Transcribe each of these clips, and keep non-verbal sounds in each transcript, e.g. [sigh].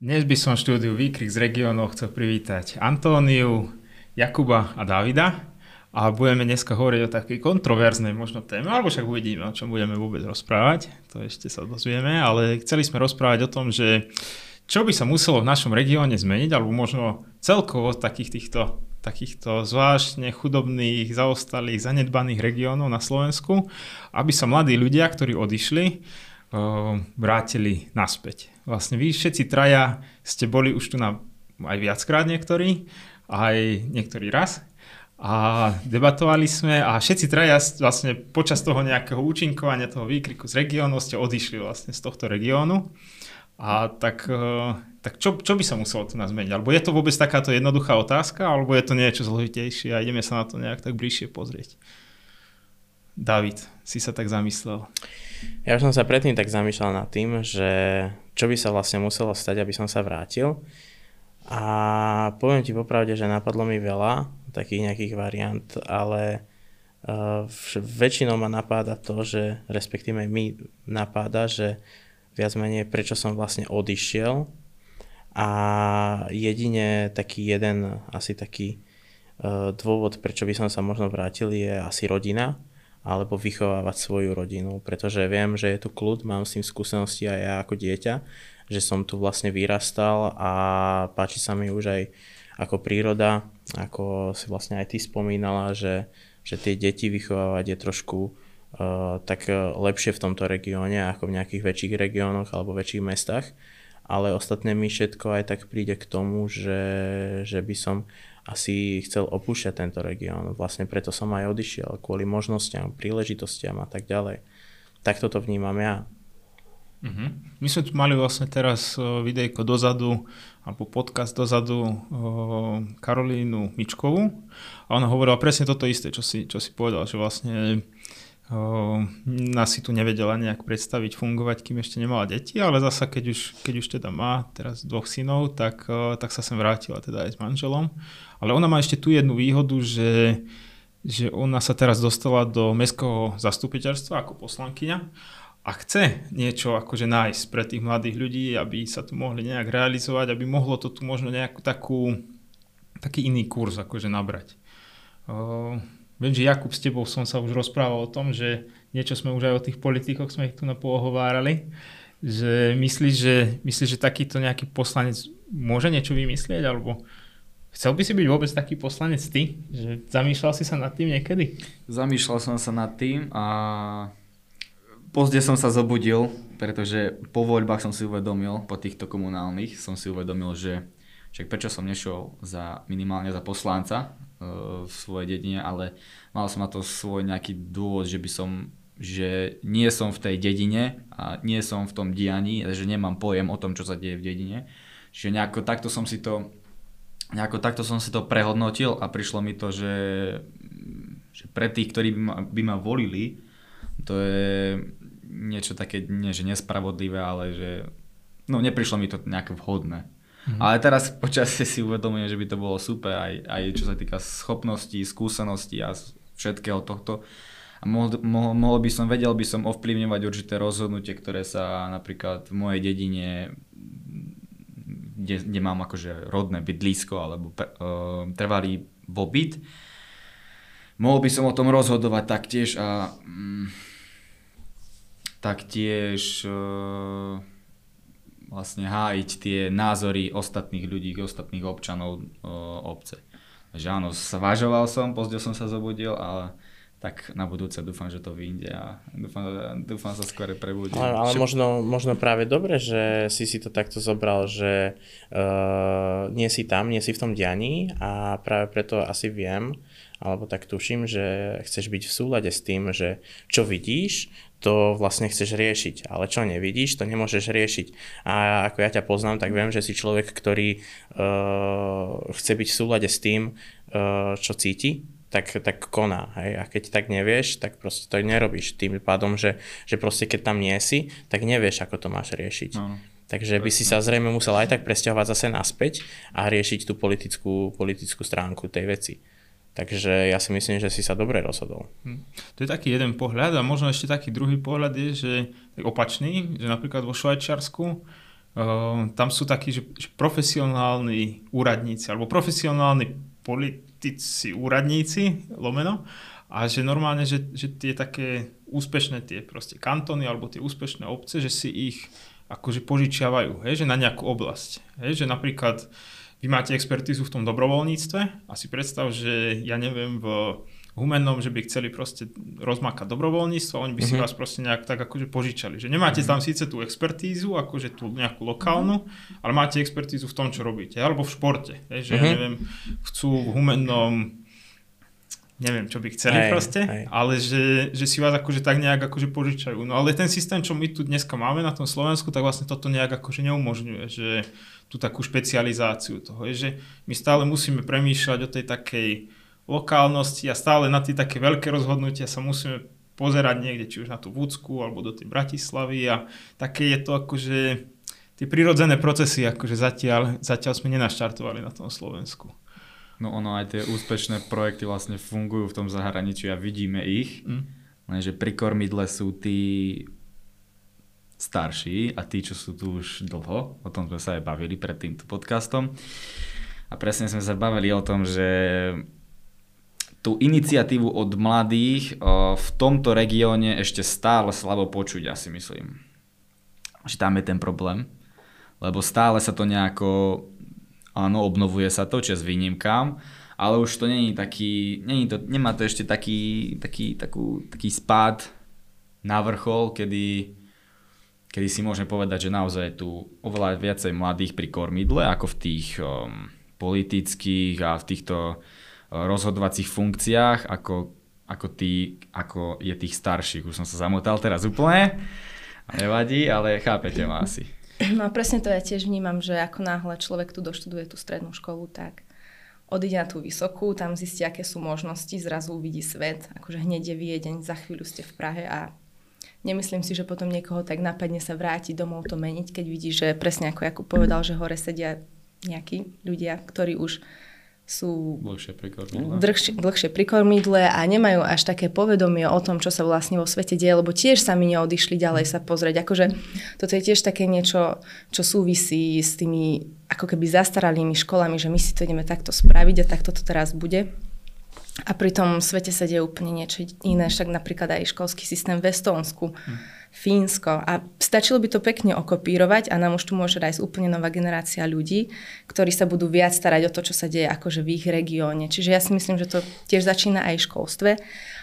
Dnes by som štúdiu Výkrik z regiónov chcel privítať Antóniu, Jakuba a Davida a budeme dneska hovoriť o takej kontroverznej možno téme, alebo však uvidíme, o čom budeme vôbec rozprávať, to ešte sa dozvieme, ale chceli sme rozprávať o tom, že čo by sa muselo v našom regióne zmeniť, alebo možno celkovo takých týchto takýchto zvláštne chudobných, zaostalých, zanedbaných regiónov na Slovensku, aby sa mladí ľudia, ktorí odišli, vrátili naspäť. Vlastne vy všetci traja ste boli už tu na aj viackrát niektorí, aj niektorý raz a debatovali sme a všetci traja vlastne počas toho nejakého účinkovania toho výkriku z regiónu ste odišli vlastne z tohto regiónu. A tak, tak čo, čo by sa muselo tu nás zmeniť? Alebo je to vôbec takáto jednoduchá otázka, alebo je to niečo zložitejšie a ideme sa na to nejak tak bližšie pozrieť? David, si sa tak zamyslel. Ja už som sa predtým tak zamýšľal nad tým, že čo by sa vlastne muselo stať, aby som sa vrátil. A poviem ti popravde, že napadlo mi veľa takých nejakých variant, ale uh, väčšinou ma napáda to, že respektíve mi napáda, že viac menej prečo som vlastne odišiel a jedine taký jeden asi taký uh, dôvod, prečo by som sa možno vrátil je asi rodina, alebo vychovávať svoju rodinu, pretože viem, že je tu kľud, mám s tým skúsenosti aj ja ako dieťa, že som tu vlastne vyrastal a páči sa mi už aj ako príroda, ako si vlastne aj ty spomínala, že, že tie deti vychovávať je trošku uh, tak lepšie v tomto regióne ako v nejakých väčších regiónoch alebo väčších mestách, ale ostatné mi všetko aj tak príde k tomu, že, že by som asi chcel opúšťať tento región. Vlastne preto som aj odišiel, kvôli možnostiam, príležitostiam a tak ďalej. Tak toto vnímam ja. Uh-huh. My sme tu mali vlastne teraz videjko dozadu, alebo podcast dozadu Karolínu Mičkovú a ona hovorila presne toto isté, čo si, čo si povedal, že vlastne nás si tu nevedela nejak predstaviť, fungovať, kým ešte nemala deti, ale zasa keď už, keď už teda má teraz dvoch synov, tak, tak sa sem vrátila teda aj s manželom. Ale ona má ešte tu jednu výhodu, že, že ona sa teraz dostala do mestského zastupiteľstva ako poslankyňa a chce niečo akože nájsť pre tých mladých ľudí, aby sa tu mohli nejak realizovať, aby mohlo to tu možno nejakú takú, taký iný kurz akože nabrať. Viem, že Jakub, s tebou som sa už rozprával o tom, že niečo sme už aj o tých politikoch sme ich tu napohovárali, že myslíš, že, myslíš, že takýto nejaký poslanec môže niečo vymyslieť, alebo chcel by si byť vôbec taký poslanec ty? Že zamýšľal si sa nad tým niekedy? Zamýšľal som sa nad tým a pozde som sa zobudil, pretože po voľbách som si uvedomil, po týchto komunálnych som si uvedomil, že však prečo som nešiel za, minimálne za poslanca, v svojej dedine, ale mal som na to svoj nejaký dôvod, že by som že nie som v tej dedine a nie som v tom dianí, že nemám pojem o tom, čo sa deje v dedine. Čiže nejako takto som si to nejako takto som si to prehodnotil a prišlo mi to, že, že pre tých, ktorí by ma, by ma volili, to je niečo také, nie že nespravodlivé, ale že no neprišlo mi to nejaké vhodné. Mm-hmm. Ale teraz počasie si uvedomujem, že by to bolo super aj, aj čo sa týka schopností, skúseností a všetkého tohto. A mohol, mohol, mohol by som, vedel by som ovplyvňovať určité rozhodnutie, ktoré sa napríklad v mojej dedine, kde, kde mám akože rodné bydlisko alebo uh, trvalý pobyt, mohol by som o tom rozhodovať taktiež a um, taktiež uh, vlastne hájiť tie názory ostatných ľudí, ostatných občanov obce. Takže áno, zvažoval som, pozdě som sa zobudil, ale tak na budúce dúfam, že to vyjde a dúfam, dúfam sa skôr prebudím. Ale, ale možno, možno práve dobre, že si si to takto zobral, že uh, nie si tam, nie si v tom dianí a práve preto asi viem, alebo tak tuším, že chceš byť v súlade s tým, že čo vidíš, to vlastne chceš riešiť, ale čo nevidíš, to nemôžeš riešiť. A ako ja ťa poznám, tak viem, že si človek, ktorý uh, chce byť v súlade s tým, uh, čo cíti, tak, tak koná. Hej? A keď tak nevieš, tak proste to nerobíš. Tým pádom, že, že proste keď tam nie si, tak nevieš, ako to máš riešiť. No. Takže by si sa zrejme musel aj tak presťahovať zase naspäť a riešiť tú politickú, politickú stránku tej veci. Takže ja si myslím, že si sa dobre rozhodol. Hm. To je taký jeden pohľad a možno ešte taký druhý pohľad je, že je opačný, že napríklad vo Švajčiarsku uh, tam sú takí, že, že profesionálni úradníci alebo profesionálni politici, úradníci, lomeno, a že normálne, že, že tie také úspešné tie proste kantony alebo tie úspešné obce, že si ich akože požičiavajú, hej, že na nejakú oblasť. Hej, že napríklad vy máte expertízu v tom dobrovoľníctve a si predstav, že ja neviem, v Humennom, že by chceli proste rozmakať dobrovoľníctvo, oni by si mm-hmm. vás proste nejak tak akože požičali. Že nemáte mm-hmm. tam síce tú expertízu, akože tú nejakú lokálnu, mm-hmm. ale máte expertízu v tom, čo robíte. Alebo v športe. Hej, že mm-hmm. ja neviem, chcú v Humennom neviem, čo by chceli hej, proste, hej. ale že, že si vás akože tak nejak akože požičajú. No ale ten systém, čo my tu dneska máme na tom Slovensku, tak vlastne toto nejak akože neumožňuje, že tú takú špecializáciu toho je, že my stále musíme premýšľať o tej takej lokálnosti a stále na tie také veľké rozhodnutia sa musíme pozerať niekde, či už na tú Vúcku alebo do tej Bratislavy a také je to akože tie prirodzené procesy akože zatiaľ, zatiaľ sme nenaštartovali na tom Slovensku. No ono aj tie úspešné projekty vlastne fungujú v tom zahraničí a vidíme ich. Mm. Lenže pri kormidle sú tí starší a tí, čo sú tu už dlho. O tom sme sa aj bavili pred týmto podcastom. A presne sme sa bavili o tom, že tú iniciatívu od mladých v tomto regióne ešte stále slabo počuť, ja si myslím. Že tam je ten problém. Lebo stále sa to nejako áno, obnovuje sa to, čas výnimkám, ale už to není taký, není to, nemá to ešte taký, taký, takú, taký spád na vrchol, kedy, kedy si môžeme povedať, že naozaj je tu oveľa viacej mladých pri kormidle, ako v tých um, politických a v týchto uh, rozhodovacích funkciách, ako, ako, tí, ako je tých starších. Už som sa zamotal teraz úplne, nevadí, ale chápete ma asi. [clears throat] No a presne to ja tiež vnímam, že ako náhle človek tu doštuduje tú strednú školu, tak odíde na tú vysokú, tam zistí, aké sú možnosti, zrazu uvidí svet, akože hneď je Viedeň, za chvíľu ste v Prahe a nemyslím si, že potom niekoho tak napadne sa vrátiť domov to meniť, keď vidí, že presne ako Jakub povedal, že hore sedia nejakí ľudia, ktorí už sú dlhšie pri kormidle. Dlhšie, dlhšie pri kormidle a nemajú až také povedomie o tom, čo sa vlastne vo svete deje, lebo tiež sami neodišli ďalej sa pozrieť. Akože toto je tiež také niečo, čo súvisí s tými ako keby zastaralými školami, že my si to ideme takto spraviť a takto to teraz bude. A pri tom svete sa deje úplne niečo iné, však napríklad aj školský systém v Estónsku. Hm Fínsko. A stačilo by to pekne okopírovať a nám už tu môže rásť úplne nová generácia ľudí, ktorí sa budú viac starať o to, čo sa deje akože v ich regióne. Čiže ja si myslím, že to tiež začína aj v školstve.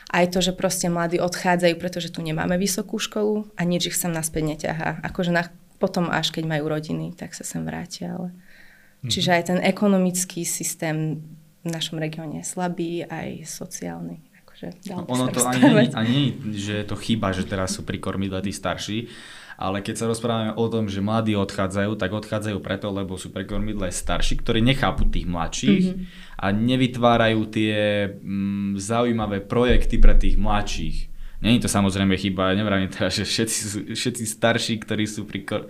Aj to, že proste mladí odchádzajú, pretože tu nemáme vysokú školu a nič ich sem naspäť neťahá. Akože na, potom až keď majú rodiny, tak sa sem vrátia. Ale... Mm-hmm. Čiže aj ten ekonomický systém v našom regióne slabý, aj sociálny že no, ono to ani ani nie, že je to chyba, že teraz sú pri kormidle tí starší, ale keď sa rozprávame o tom, že mladí odchádzajú, tak odchádzajú preto, lebo sú pre kormidle starší, ktorí nechápu tých mladších mm-hmm. a nevytvárajú tie mm, zaujímavé projekty pre tých mladších. Není to samozrejme chyba, nevravím teraz, že všetci, všetci starší, ktorí sú pri kor-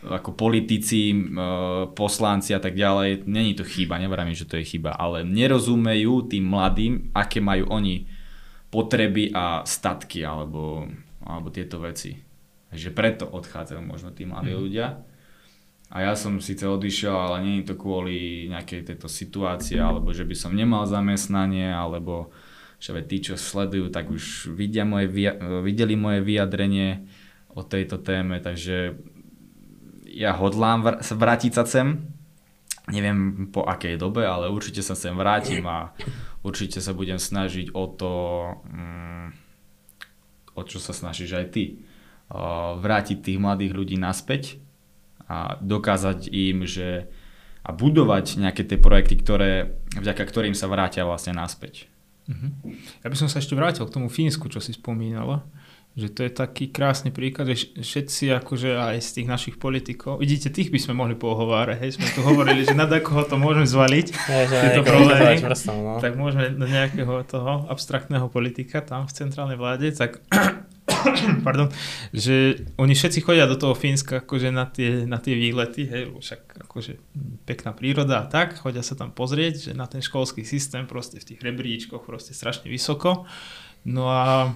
ako politici, poslanci a tak ďalej, není to chyba, nevravím, že to je chyba, ale nerozumejú tým mladým, aké majú oni potreby a statky alebo, alebo tieto veci. Takže preto odchádzajú možno tí mladí mm. ľudia. A ja som síce odišiel, ale nie je to kvôli nejakej tejto situácie, alebo že by som nemal zamestnanie, alebo že tí, čo sledujú, tak už vidia moje, videli moje vyjadrenie o tejto téme, takže ja hodlám vrátiť sa sem. Neviem po akej dobe, ale určite sa sem vrátim a určite sa budem snažiť o to, mm, o čo sa snažíš aj ty, vrátiť tých mladých ľudí naspäť a dokázať im, že a budovať nejaké tie projekty, ktoré, vďaka ktorým sa vrátia vlastne naspäť. Mhm. Ja by som sa ešte vrátil k tomu Fínsku, čo si spomínala že to je taký krásny príklad, že všetci akože aj z tých našich politikov, vidíte, tých by sme mohli pohovárať, hej, sme tu hovorili, že nad akoho to môžeme zvaliť, [laughs] tieto problémy, no. tak môžeme do nejakého toho abstraktného politika tam v centrálnej vláde, tak [coughs] pardon, že oni všetci chodia do toho Fínska akože na tie, na tie výlety, hej, však akože pekná príroda a tak, chodia sa tam pozrieť, že na ten školský systém proste v tých rebríčkoch proste strašne vysoko No a,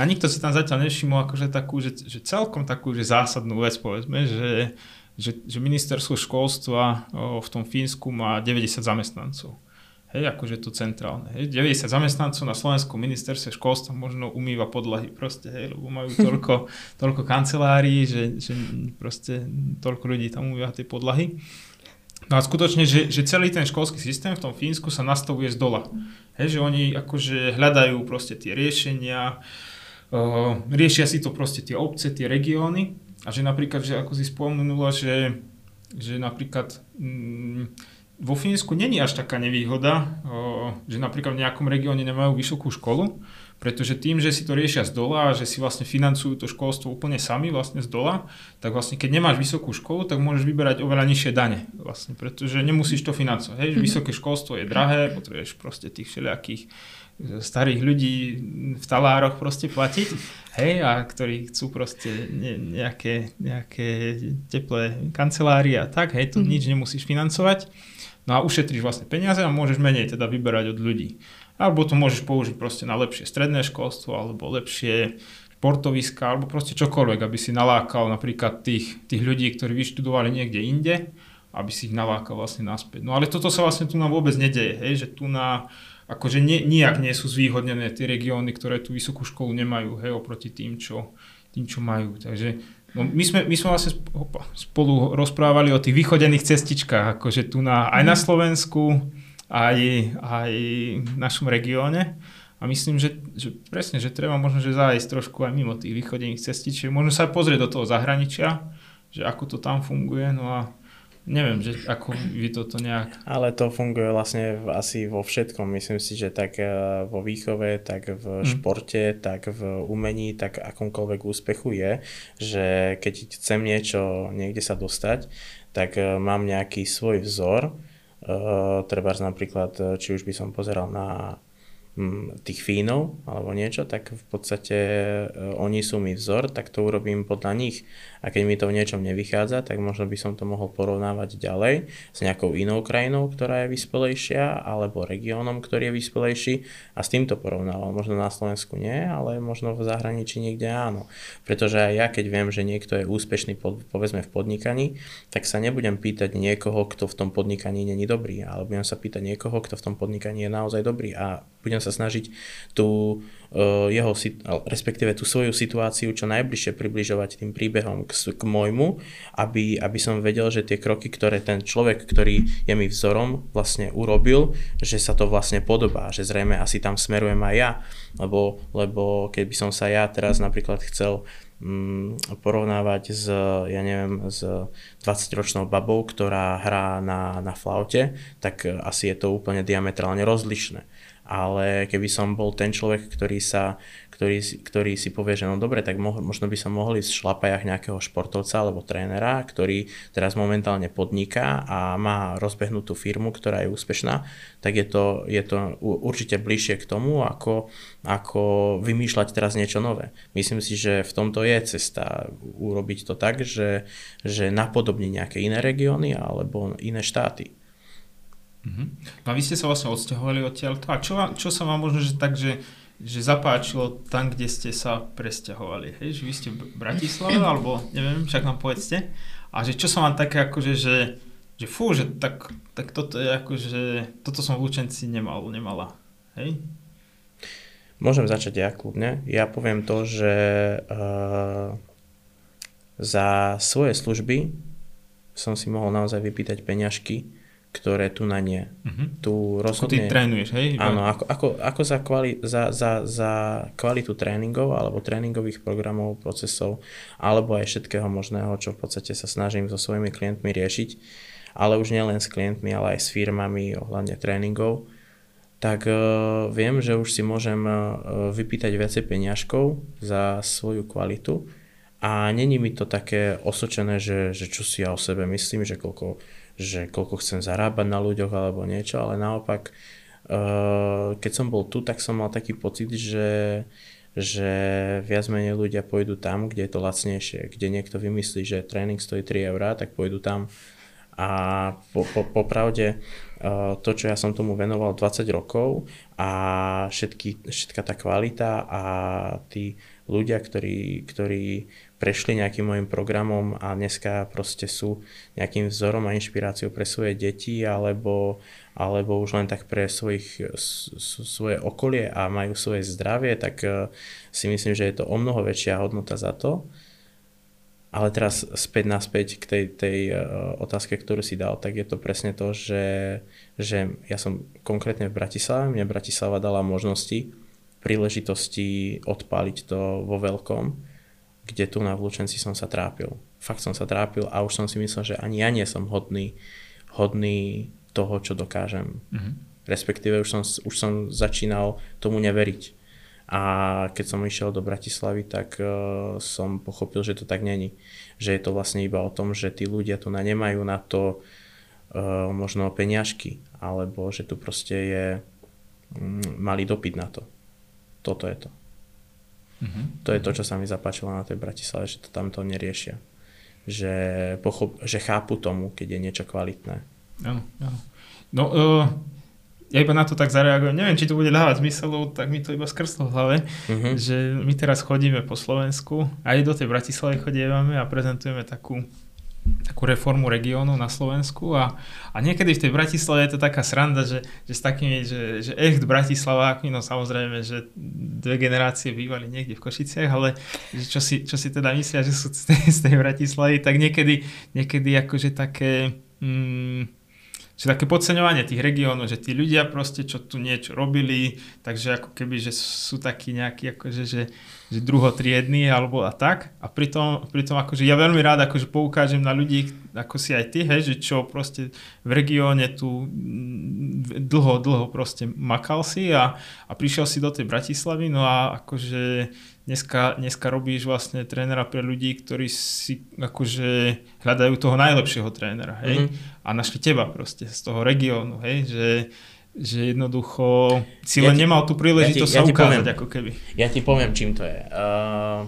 a nikto si tam zatiaľ nevšimol akože takú, že, že celkom takú že zásadnú vec povedzme, že, že, že ministerstvo školstva v tom Fínsku má 90 zamestnancov. Hej, akože to centrálne. Hej, 90 zamestnancov na Slovenskom ministerstve školstva možno umýva podlahy proste, hej, lebo majú toľko, [laughs] toľko kancelárií, že, že proste toľko ľudí tam umýva tie podlahy. No a skutočne, že, že celý ten školský systém v tom Fínsku sa nastavuje z dola. Hej, že oni akože hľadajú proste tie riešenia, uh, riešia si to proste tie obce, tie regióny a že napríklad, že ako si spomenula, že, že napríklad mm, vo Fínsku není až taká nevýhoda, že napríklad v nejakom regióne nemajú vysokú školu, pretože tým, že si to riešia z dola a že si vlastne financujú to školstvo úplne sami vlastne z dola, tak vlastne keď nemáš vysokú školu, tak môžeš vyberať oveľa nižšie dane, vlastne, pretože nemusíš to financovať. Hej, mhm. vysoké školstvo je drahé, potrebuješ proste tých všelijakých e, starých ľudí v talároch proste platiť, hej, a ktorí chcú proste ne, nejaké, nejaké teplé kancelárie a tak, hej, to mm. nič nemusíš financovať. No a ušetríš vlastne peniaze a môžeš menej teda vyberať od ľudí. Alebo to môžeš použiť proste na lepšie stredné školstvo, alebo lepšie športoviska, alebo proste čokoľvek, aby si nalákal napríklad tých, tých ľudí, ktorí vyštudovali niekde inde, aby si ich nalákal vlastne naspäť. No ale toto sa vlastne tu nám vôbec nedeje, hej, že tu na, akože nie, nijak nie sú zvýhodnené tie regióny, ktoré tú vysokú školu nemajú, hej, oproti tým, čo, tým, čo majú. Takže No, my, sme, my sme vlastne spolu rozprávali o tých vychodených cestičkách, akože tu na, aj na mhm. Slovensku, aj, aj v našom regióne. A myslím, že, že presne, že treba možno že zájsť trošku aj mimo tých vychodených cestičiek. Možno sa aj pozrieť do toho zahraničia, že ako to tam funguje. No a Neviem, že ako vy toto nejak... Ale to funguje vlastne asi vo všetkom. Myslím si, že tak eh, vo výchove, tak v mm. športe, tak v umení, tak akomkoľvek úspechu je, že keď chcem niečo niekde sa dostať, tak eh, mám nejaký svoj vzor. Treba napríklad, či už by som pozeral na tých Fínov alebo niečo, tak v podstate e, oni sú mi vzor, tak to urobím podľa nich. A keď mi to v niečom nevychádza, tak možno by som to mohol porovnávať ďalej s nejakou inou krajinou, ktorá je vyspelejšia, alebo regiónom, ktorý je vyspelejší a s týmto porovnával. Možno na Slovensku nie, ale možno v zahraničí niekde áno. Pretože aj ja, keď viem, že niekto je úspešný povedzme v podnikaní, tak sa nebudem pýtať niekoho, kto v tom podnikaní není dobrý, ale budem sa pýtať niekoho, kto v tom podnikaní je naozaj dobrý a budem sa snažiť tú uh, jeho, respektíve tú svoju situáciu čo najbližšie približovať tým príbehom k, k môjmu, aby, aby som vedel, že tie kroky, ktoré ten človek, ktorý je mi vzorom, vlastne urobil, že sa to vlastne podobá, že zrejme asi tam smerujem aj ja, lebo, lebo keby som sa ja teraz napríklad chcel mm, porovnávať s, ja neviem, s 20-ročnou babou, ktorá hrá na, na flaute, tak asi je to úplne diametrálne rozlišné ale keby som bol ten človek, ktorý, sa, ktorý, ktorý si povie, že no dobre, tak mo, možno by som mohol ísť v šlapajach nejakého športovca alebo trénera, ktorý teraz momentálne podniká a má rozbehnutú firmu, ktorá je úspešná, tak je to, je to určite bližšie k tomu, ako, ako vymýšľať teraz niečo nové. Myslím si, že v tomto je cesta urobiť to tak, že, že napodobní nejaké iné regióny alebo iné štáty. Uh-huh. No a vy ste sa vlastne odsťahovali odtiaľ. A čo, čo sa vám možno že tak, že, že zapáčilo tam, kde ste sa presťahovali? Hej? Že vy ste v Bratislave, [clears throat] alebo neviem, však nám povedzte. A že čo sa vám také akože, že, že fú, že tak, tak toto je akože, toto som v Lučenci nemal, nemala. Hej? Môžem začať ja kľudne. Ja poviem to, že uh, za svoje služby som si mohol naozaj vypýtať peňažky, ktoré tu na nie. Uh-huh. Tu rozhodne... Ako ty trénuješ, hej? Áno, ako, ako, ako za, kvali, za, za, za kvalitu tréningov alebo tréningových programov, procesov alebo aj všetkého možného, čo v podstate sa snažím so svojimi klientmi riešiť, ale už nielen s klientmi, ale aj s firmami ohľadne tréningov, tak uh, viem, že už si môžem uh, vypýtať viacej peňažkov za svoju kvalitu a není mi to také osočené, že, že čo si ja o sebe myslím, že koľko že koľko chcem zarábať na ľuďoch alebo niečo, ale naopak, uh, keď som bol tu, tak som mal taký pocit, že, že viac menej ľudia pôjdu tam, kde je to lacnejšie, kde niekto vymyslí, že tréning stojí 3 eurá, tak pôjdu tam. A po, po, popravde uh, to, čo ja som tomu venoval 20 rokov a všetky, všetka tá kvalita a tí ľudia, ktorí, ktorí prešli nejakým môjim programom a dneska proste sú nejakým vzorom a inšpiráciou pre svoje deti alebo, alebo už len tak pre svojich, svoje okolie a majú svoje zdravie, tak e, si myslím, že je to o mnoho väčšia hodnota za to. Ale teraz späť naspäť k tej, tej e, otázke, ktorú si dal, tak je to presne to, že, že ja som konkrétne v Bratislave, mne Bratislava dala možnosti, príležitosti odpáliť to vo veľkom kde tu na vlúčenci som sa trápil. Fakt som sa trápil a už som si myslel, že ani ja nie som hodný, hodný toho, čo dokážem. Mm-hmm. Respektíve už som, už som začínal tomu neveriť. A keď som išiel do Bratislavy, tak uh, som pochopil, že to tak není. Že je to vlastne iba o tom, že tí ľudia tu na nemajú na to uh, možno peniažky, alebo že tu proste je um, malý dopyt na to. Toto je to. Mm-hmm. To je to, čo sa mi zapáčilo na tej Bratislave, že to tam to neriešia. Že, pochop, že chápu tomu, keď je niečo kvalitné. Áno, áno. No, uh, ja iba na to tak zareagujem. Neviem, či to bude dávať zmysel, tak mi to iba skrslo v hlave, uh-huh. že my teraz chodíme po Slovensku, aj do tej Bratislavy chodívame a prezentujeme takú takú reformu regiónu na Slovensku a, a niekedy v tej Bratislave je to taká sranda, že, že s takými, že, že echt Bratislavákmi, no samozrejme, že dve generácie bývali niekde v Košiciach, ale že čo, si, čo si teda myslia, že sú z tej, z tej Bratislavy, tak niekedy, niekedy akože také... Mm, že také podceňovanie tých regiónov, že tí ľudia proste, čo tu niečo robili, takže ako keby, že sú takí nejakí akože, že, že druhotriední alebo a tak. A pritom, pritom akože ja veľmi rád akože poukážem na ľudí, ako si aj ty, hej, že čo proste v regióne tu mm, dlho, dlho proste makal si a, a prišiel si do tej Bratislavy, no a akože dneska, dneska robíš vlastne trénera pre ľudí, ktorí si akože hľadajú toho najlepšieho trénera, hej, mm-hmm. A našli teba proste z toho regiónu, hej, že, že jednoducho si ja len ti, nemal tú príležitosť ja ti, ja sa ukázať poviem, ako keby. Ja ti poviem, čím to je. Uh,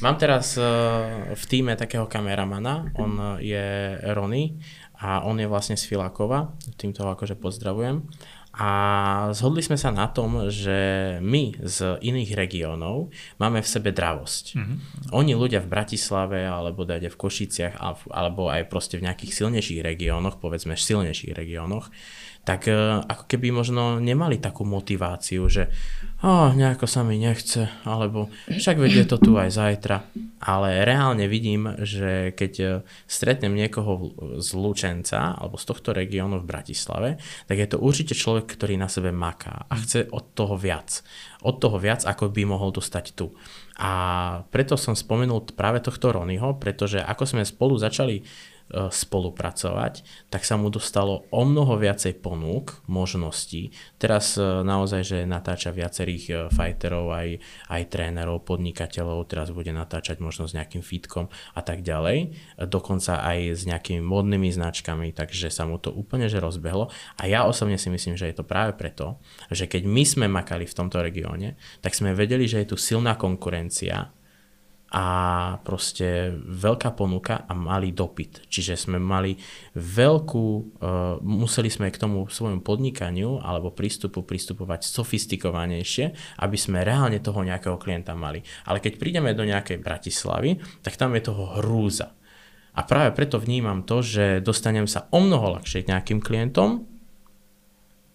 mám teraz uh, v týme takého kameramana, on je Rony a on je vlastne z Filákova, týmto akože pozdravujem. A zhodli sme sa na tom, že my z iných regiónov máme v sebe dravosť. Mm-hmm. Oni ľudia v Bratislave alebo dajde v Košiciach alebo aj proste v nejakých silnejších regiónoch, povedzme silnejších regiónoch, tak e, ako keby možno nemali takú motiváciu, že oh, nejako sa mi nechce, alebo však vedie to tu aj zajtra. Ale reálne vidím, že keď e, stretnem niekoho z Lučenca alebo z tohto regiónu v Bratislave, tak je to určite človek, ktorý na sebe maká a chce od toho viac. Od toho viac, ako by mohol dostať tu. A preto som spomenul práve tohto Ronyho, pretože ako sme spolu začali spolupracovať, tak sa mu dostalo o mnoho viacej ponúk, možností. Teraz e, naozaj, že natáča viacerých e, fighterov, aj, aj trénerov, podnikateľov, teraz bude natáčať možno s nejakým fitkom a tak ďalej. Dokonca aj s nejakými modnými značkami, takže sa mu to úplne že rozbehlo. A ja osobne si myslím, že je to práve preto, že keď my sme makali v tomto regióne, tak sme vedeli, že je tu silná konkurencia a proste veľká ponuka a malý dopyt. Čiže sme mali veľkú, uh, museli sme k tomu svojmu podnikaniu alebo prístupu pristupovať sofistikovanejšie, aby sme reálne toho nejakého klienta mali. Ale keď prídeme do nejakej Bratislavy, tak tam je toho hrúza. A práve preto vnímam to, že dostanem sa o mnoho ľahšie k nejakým klientom,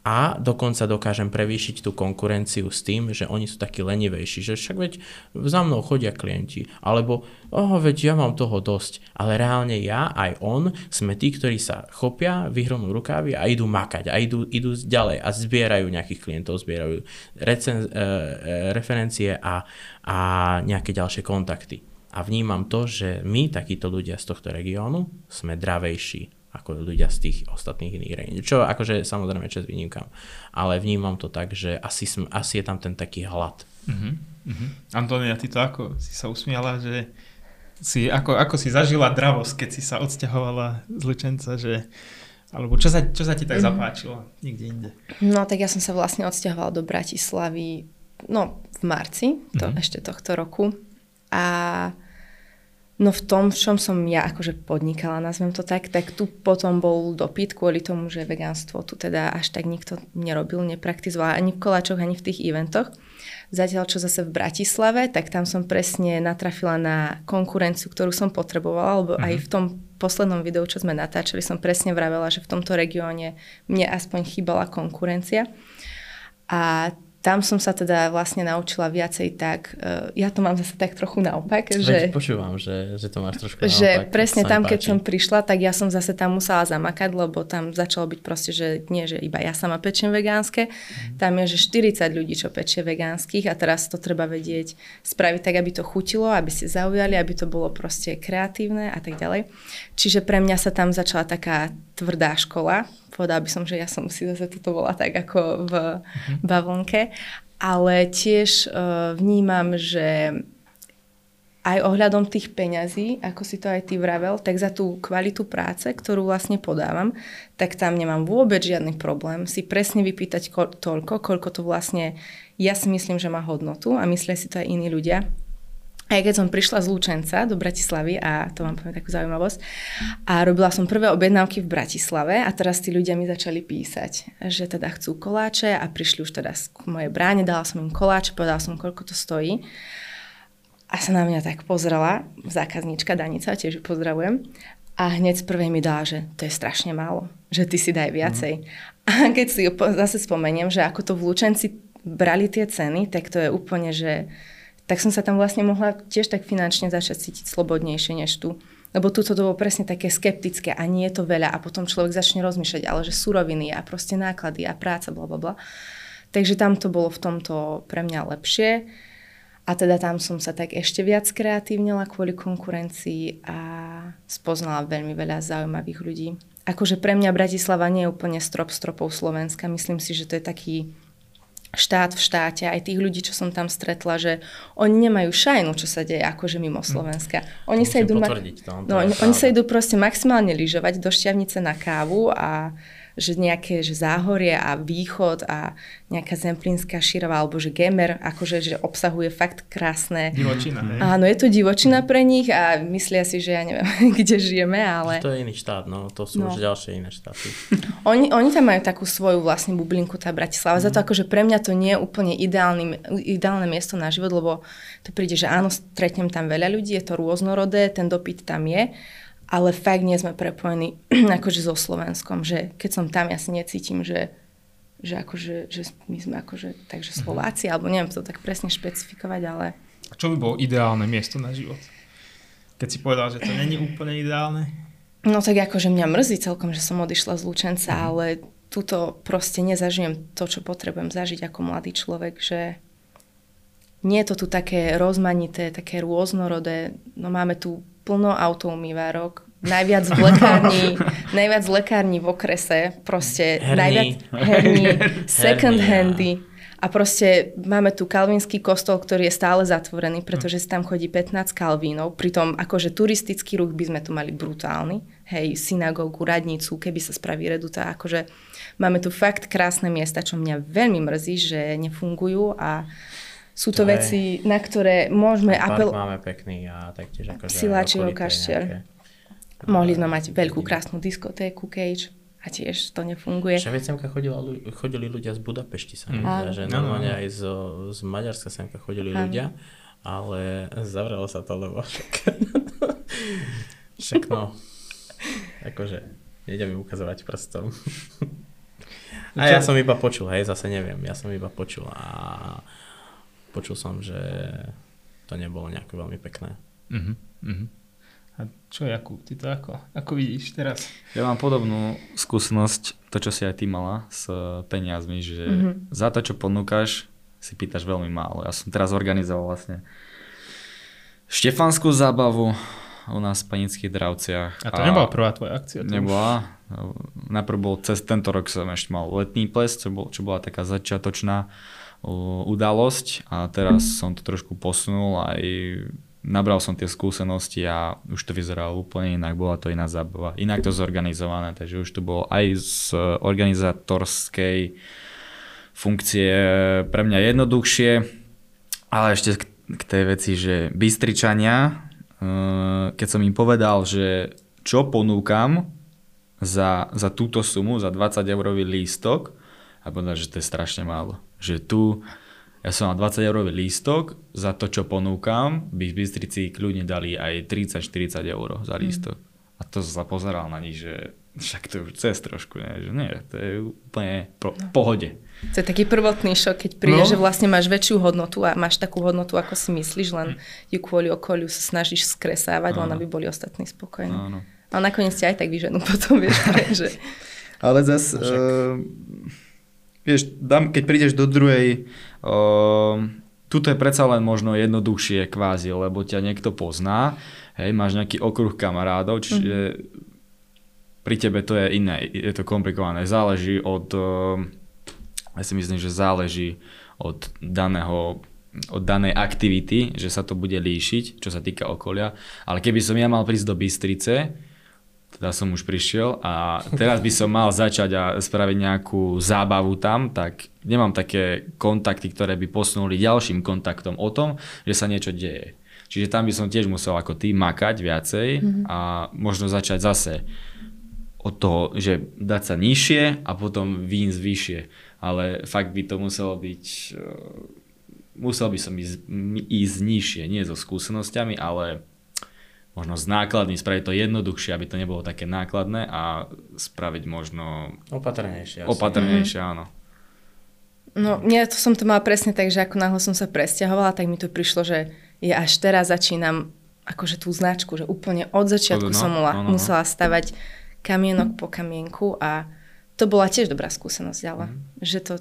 a dokonca dokážem prevýšiť tú konkurenciu s tým, že oni sú takí lenivejší, že však veď za mnou chodia klienti, alebo oh, veď ja mám toho dosť, ale reálne ja aj on sme tí, ktorí sa chopia, vyhrnú rukávy a idú makať a idú, idú ďalej a zbierajú nejakých klientov, zbierajú recen, e, e, referencie a, a nejaké ďalšie kontakty. A vnímam to, že my, takíto ľudia z tohto regiónu, sme dravejší ako ľudia z tých ostatných iných regiónov. Čo akože samozrejme čas výnimkám. Ale vnímam to tak, že asi, sm, asi je tam ten taký hlad. Uh-huh, uh-huh. Antonia, ty to ako si sa usmiala, že si, ako, ako si zažila dravosť, keď si sa odsťahovala z Lučenca, že alebo čo sa, čo sa ti tak mhm. zapáčilo niekde inde? No tak ja som sa vlastne odsťahovala do Bratislavy no v marci to, uh-huh. ešte tohto roku a No v tom, v čom som ja akože podnikala, nazvem to tak, tak tu potom bol dopyt kvôli tomu, že vegánstvo tu teda až tak nikto nerobil, nepraktizoval ani v koláčoch, ani v tých eventoch. Zatiaľ, čo zase v Bratislave, tak tam som presne natrafila na konkurenciu, ktorú som potrebovala, lebo uh-huh. aj v tom poslednom videu, čo sme natáčali, som presne vravela, že v tomto regióne mne aspoň chýbala konkurencia. A tam som sa teda vlastne naučila viacej tak, uh, ja to mám zase tak trochu naopak, že... Veď počúvam, že, že to máš trošku Že presne tam, keď som prišla, tak ja som zase tam musela zamakať, lebo tam začalo byť proste, že nie, že iba ja sama pečiem vegánske, mm. tam je, že 40 ľudí, čo pečie vegánskych a teraz to treba vedieť spraviť tak, aby to chutilo, aby si zaujali, aby to bolo proste kreatívne a tak ďalej. Čiže pre mňa sa tam začala taká tvrdá škola, povedala by som, že ja som si zase toto bola tak ako v uh-huh. bavlnke, ale tiež uh, vnímam, že aj ohľadom tých peňazí, ako si to aj ty vravel, tak za tú kvalitu práce, ktorú vlastne podávam, tak tam nemám vôbec žiadny problém si presne vypýtať ko- toľko, koľko to vlastne ja si myslím, že má hodnotu a myslia si to aj iní ľudia. Aj keď som prišla z Lučenca do Bratislavy, a to vám poviem takú zaujímavosť, a robila som prvé objednávky v Bratislave a teraz tí ľudia mi začali písať, že teda chcú koláče a prišli už teda k mojej bráne, dala som im koláče, povedala som, koľko to stojí. A sa na mňa tak pozrela, zákazníčka Danica, tiež ju pozdravujem, a hneď z prvej mi dala, že to je strašne málo, že ty si daj viacej. Mm. A keď si zase spomeniem, že ako to v Lučenci brali tie ceny, tak to je úplne, že tak som sa tam vlastne mohla tiež tak finančne začať cítiť slobodnejšie než tu. Lebo tu to bolo presne také skeptické a nie je to veľa a potom človek začne rozmýšľať, ale že suroviny a proste náklady a práca, bla bla bla. Takže tam to bolo v tomto pre mňa lepšie. A teda tam som sa tak ešte viac kreatívnila kvôli konkurencii a spoznala veľmi veľa zaujímavých ľudí. Akože pre mňa Bratislava nie je úplne strop stropov Slovenska. Myslím si, že to je taký štát v štáte, aj tých ľudí, čo som tam stretla, že oni nemajú šajnu, čo sa deje akože mimo hm. Slovenska. Oni sa idú, ma- no, oni, oni sa idú proste maximálne lyžovať do Šťavnice na kávu a že nejaké že záhorie a východ a nejaká zemplínska šírava alebo že gemer, akože že obsahuje fakt krásne. Divočina, hej? Áno, je to divočina pre nich a myslia si, že ja neviem, [laughs] kde žijeme, ale... To je iný štát, no to sú no. už ďalšie iné štáty. [laughs] Oni, oni tam majú takú svoju vlastnú bublinku, tá Bratislava. Mm. Za to mhm. akože pre mňa to nie je úplne ideálny, ideálne miesto na život, lebo to príde, že áno, stretnem tam veľa ľudí, je to rôznorodé, ten dopyt tam je, ale fakt nie sme prepojení [clears throat] akože so Slovenskom, že keď som tam, ja si necítim, že, že, akože, že my sme akože, takže mhm. Slováci, alebo neviem to tak presne špecifikovať, ale... Čo by bolo ideálne miesto na život? Keď si povedal, že to není úplne ideálne? No tak akože mňa mrzí celkom, že som odišla z Lučenca, mm-hmm. ale tuto proste nezažijem to, čo potrebujem zažiť ako mladý človek, že nie je to tu také rozmanité, také rôznorodé. No máme tu plno autoumývárok, najviac v lekárni, [laughs] najviac v lekárni v okrese, proste herní. najviac herní, [laughs] second handy. A proste máme tu kalvínsky kostol, ktorý je stále zatvorený, pretože si tam chodí 15 kalvínov. Pritom akože turistický ruch by sme tu mali brutálny. Hej, synagógu, radnicu, keby sa spraví reduta. Akože máme tu fakt krásne miesta, čo mňa veľmi mrzí, že nefungujú a sú to, to veci, je... na ktoré môžeme... Apel... máme pekný a taktiež akože... Siláčiho kaštier. Mohli sme mať veľkú krásnu diskotéku Cage a tiež to nefunguje. Však semka chodili, chodili ľudia z Budapešti sa mm. že no, normálne no, no. aj z, z Maďarska semka chodili Am. ľudia, ale zavrelo sa to, lebo však, [laughs] však no, akože nejdem mi ukazovať prstom. [laughs] a ja som iba počul, hej, zase neviem, ja som iba počul a počul som, že to nebolo nejako veľmi pekné. Uh-huh, uh-huh. A čo Jakub, ty to ako, ako vidíš teraz? Ja mám podobnú skúsenosť, to čo si aj ty mala s peniazmi, že mm-hmm. za to, čo ponúkaš, si pýtaš veľmi málo. Ja som teraz organizoval vlastne štefanskú zábavu u nás v Panických dravciach. A to a nebola prvá tvoja akcia? Nebola. Už... Najprv bol cez tento rok som ešte mal letný ples, čo, bol, čo bola taká začiatočná udalosť a teraz som to trošku posunul aj nabral som tie skúsenosti a už to vyzeralo úplne inak, bola to iná zábava, inak to zorganizované, takže už to bolo aj z organizátorskej funkcie pre mňa jednoduchšie, ale ešte k tej veci, že Bystričania, eh, keď som im povedal, že čo ponúkam za, za túto sumu, za 20 eurový lístok, a povedal, že to je strašne málo. Že tu Ja som mal 20 eurový lístok, za to, čo ponúkam, by v Bystrici kľudne dali aj 30-40 eur za lístok. Mm. A to sa pozeral na nich, že však to je už cez trošku, ne? že nie, to je úplne po, no. pohode. To je taký prvotný šok, keď príde, no. že vlastne máš väčšiu hodnotu a máš takú hodnotu, ako si myslíš, len ju kvôli okoliu sa snažíš skresávať, len aby boli ostatní spokojní. Áno. Ale nakoniec ťa aj tak vyženú [laughs] potom, vieš, [laughs] že... Ale zase, uh, vieš, dám, keď prídeš do druhej, uh, tuto je predsa len možno jednoduchšie kvázi, lebo ťa niekto pozná, hej, máš nejaký okruh kamarádov, čiže mm-hmm pri tebe to je iné, je to komplikované. Záleží od, eh, ja si myslím, že záleží od daného od danej aktivity, že sa to bude líšiť, čo sa týka okolia. Ale keby som ja mal prísť do Bystrice, teda som už prišiel a teraz by som mal začať a spraviť nejakú zábavu tam, tak nemám také kontakty, ktoré by posunuli ďalším kontaktom o tom, že sa niečo deje. Čiže tam by som tiež musel ako ty makať viacej mm-hmm. a možno začať zase od toho, že dať sa nižšie a potom výjsť vyššie. Ale fakt by to muselo byť, e, musel by som ísť, ísť nižšie, nie so skúsenosťami, ale možno s nákladmi, spraviť to jednoduchšie, aby to nebolo také nákladné a spraviť možno... Opatrnejšie. Asi. Opatrnejšie, mm-hmm. áno. No, ja to som to mala presne tak, že ako náhle som sa presťahovala, tak mi to prišlo, že ja až teraz začínam akože tú značku, že úplne od začiatku no, som no, no, no. musela stavať kamienok po kamienku a to bola tiež dobrá skúsenosť, ale mm. že to,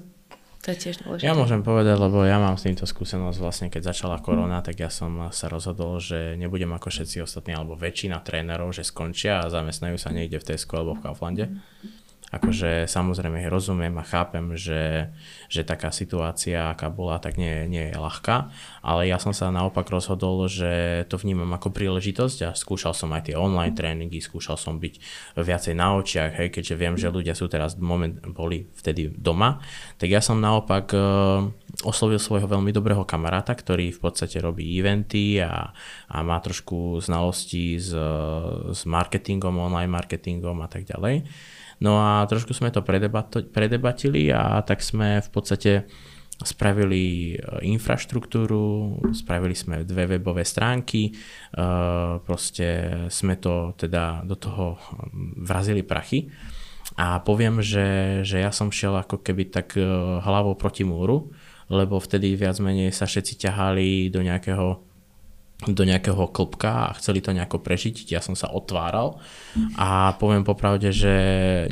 to je tiež dôležité. Ja môžem povedať, lebo ja mám s týmto skúsenosť vlastne, keď začala korona, tak ja som sa rozhodol, že nebudem ako všetci ostatní, alebo väčšina trénerov, že skončia a zamestnajú sa niekde v Tesco alebo v Kauflande. Mm Akože samozrejme rozumiem a chápem, že, že taká situácia, aká bola, tak nie, nie je ľahká, ale ja som sa naopak rozhodol, že to vnímam ako príležitosť a skúšal som aj tie online tréningy, skúšal som byť viacej na očiach, hej, keďže viem, že ľudia sú teraz moment, boli vtedy doma, tak ja som naopak uh, oslovil svojho veľmi dobrého kamaráta, ktorý v podstate robí eventy a, a má trošku znalostí s, s marketingom, online marketingom a tak ďalej. No a trošku sme to predebatili a tak sme v podstate spravili e, infraštruktúru, spravili sme dve webové stránky, e, proste sme to teda do toho vrazili prachy. A poviem, že, že ja som šiel ako keby tak e, hlavou proti múru, lebo vtedy viac menej sa všetci ťahali do nejakého do nejakého klopka a chceli to nejako prežiť, ja som sa otváral a poviem popravde, že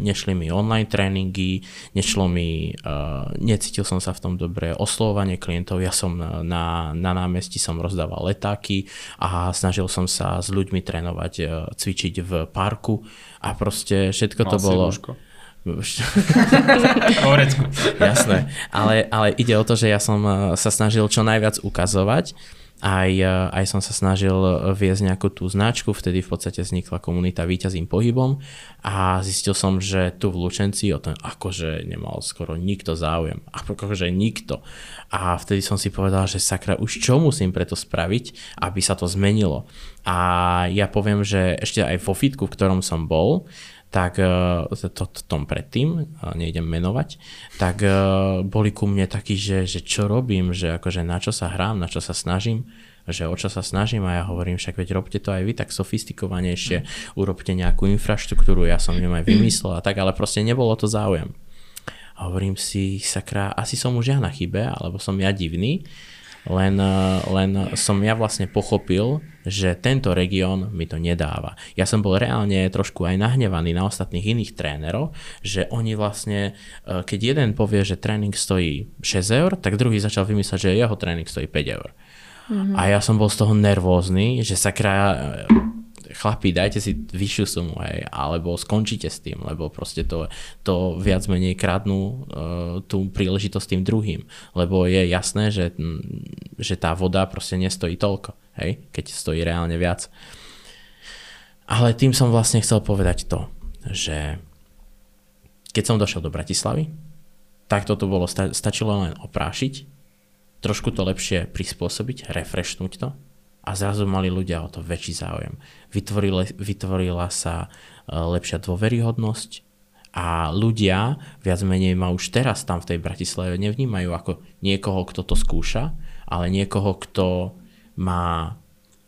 nešli mi online tréningy, nešlo mi, uh, necítil som sa v tom dobre, oslovanie klientov, ja som na, na námestí som rozdával letáky a snažil som sa s ľuďmi trénovať, uh, cvičiť v parku a proste všetko to bolo... [laughs] Jasné, ale, ale ide o to, že ja som sa snažil čo najviac ukazovať aj, e, aj som sa snažil viesť nejakú tú značku, vtedy v podstate vznikla komunita Výťazím pohybom a zistil som, že tu v Lučenci o tom akože nemal skoro nikto záujem, akože nikto. A vtedy som si povedal, že sakra, už čo musím preto spraviť, aby sa to zmenilo. A ja poviem, že ešte aj vo fitku, v ktorom som bol, tak uh, to, to tom predtým, nejdem menovať, tak uh, boli ku mne takí, že, že čo robím, že akože na čo sa hrám, na čo sa snažím, že o čo sa snažím a ja hovorím, však veď robte to aj vy tak sofistikovanejšie, urobte nejakú infraštruktúru, ja som ju aj vymyslel a tak, ale proste nebolo to záujem. A hovorím si, sakra, asi som už ja na chybe, alebo som ja divný, len, eh, len som ja vlastne pochopil, že tento región mi to nedáva. Ja som bol reálne trošku aj nahnevaný na ostatných iných trénerov, že oni vlastne, eh, keď jeden povie, že tréning stojí 6 eur, tak druhý začal vymýšľať, že jeho tréning stojí 5 eur. Mm-hmm. A ja som bol z toho nervózny, že sa kraja chlapi, dajte si vyššiu sumu, hej, alebo skončite s tým, lebo proste to, to viac menej kradnú uh, tú príležitosť tým druhým, lebo je jasné, že, že tá voda proste nestojí toľko, hej, keď stojí reálne viac. Ale tým som vlastne chcel povedať to, že keď som došiel do Bratislavy, tak toto bolo, stačilo len oprášiť, trošku to lepšie prispôsobiť, refreshnúť to a zrazu mali ľudia o to väčší záujem. Vytvorila, vytvorila sa e, lepšia dôveryhodnosť A ľudia viac menej ma už teraz tam v tej Bratislave nevnímajú ako niekoho, kto to skúša, ale niekoho, kto má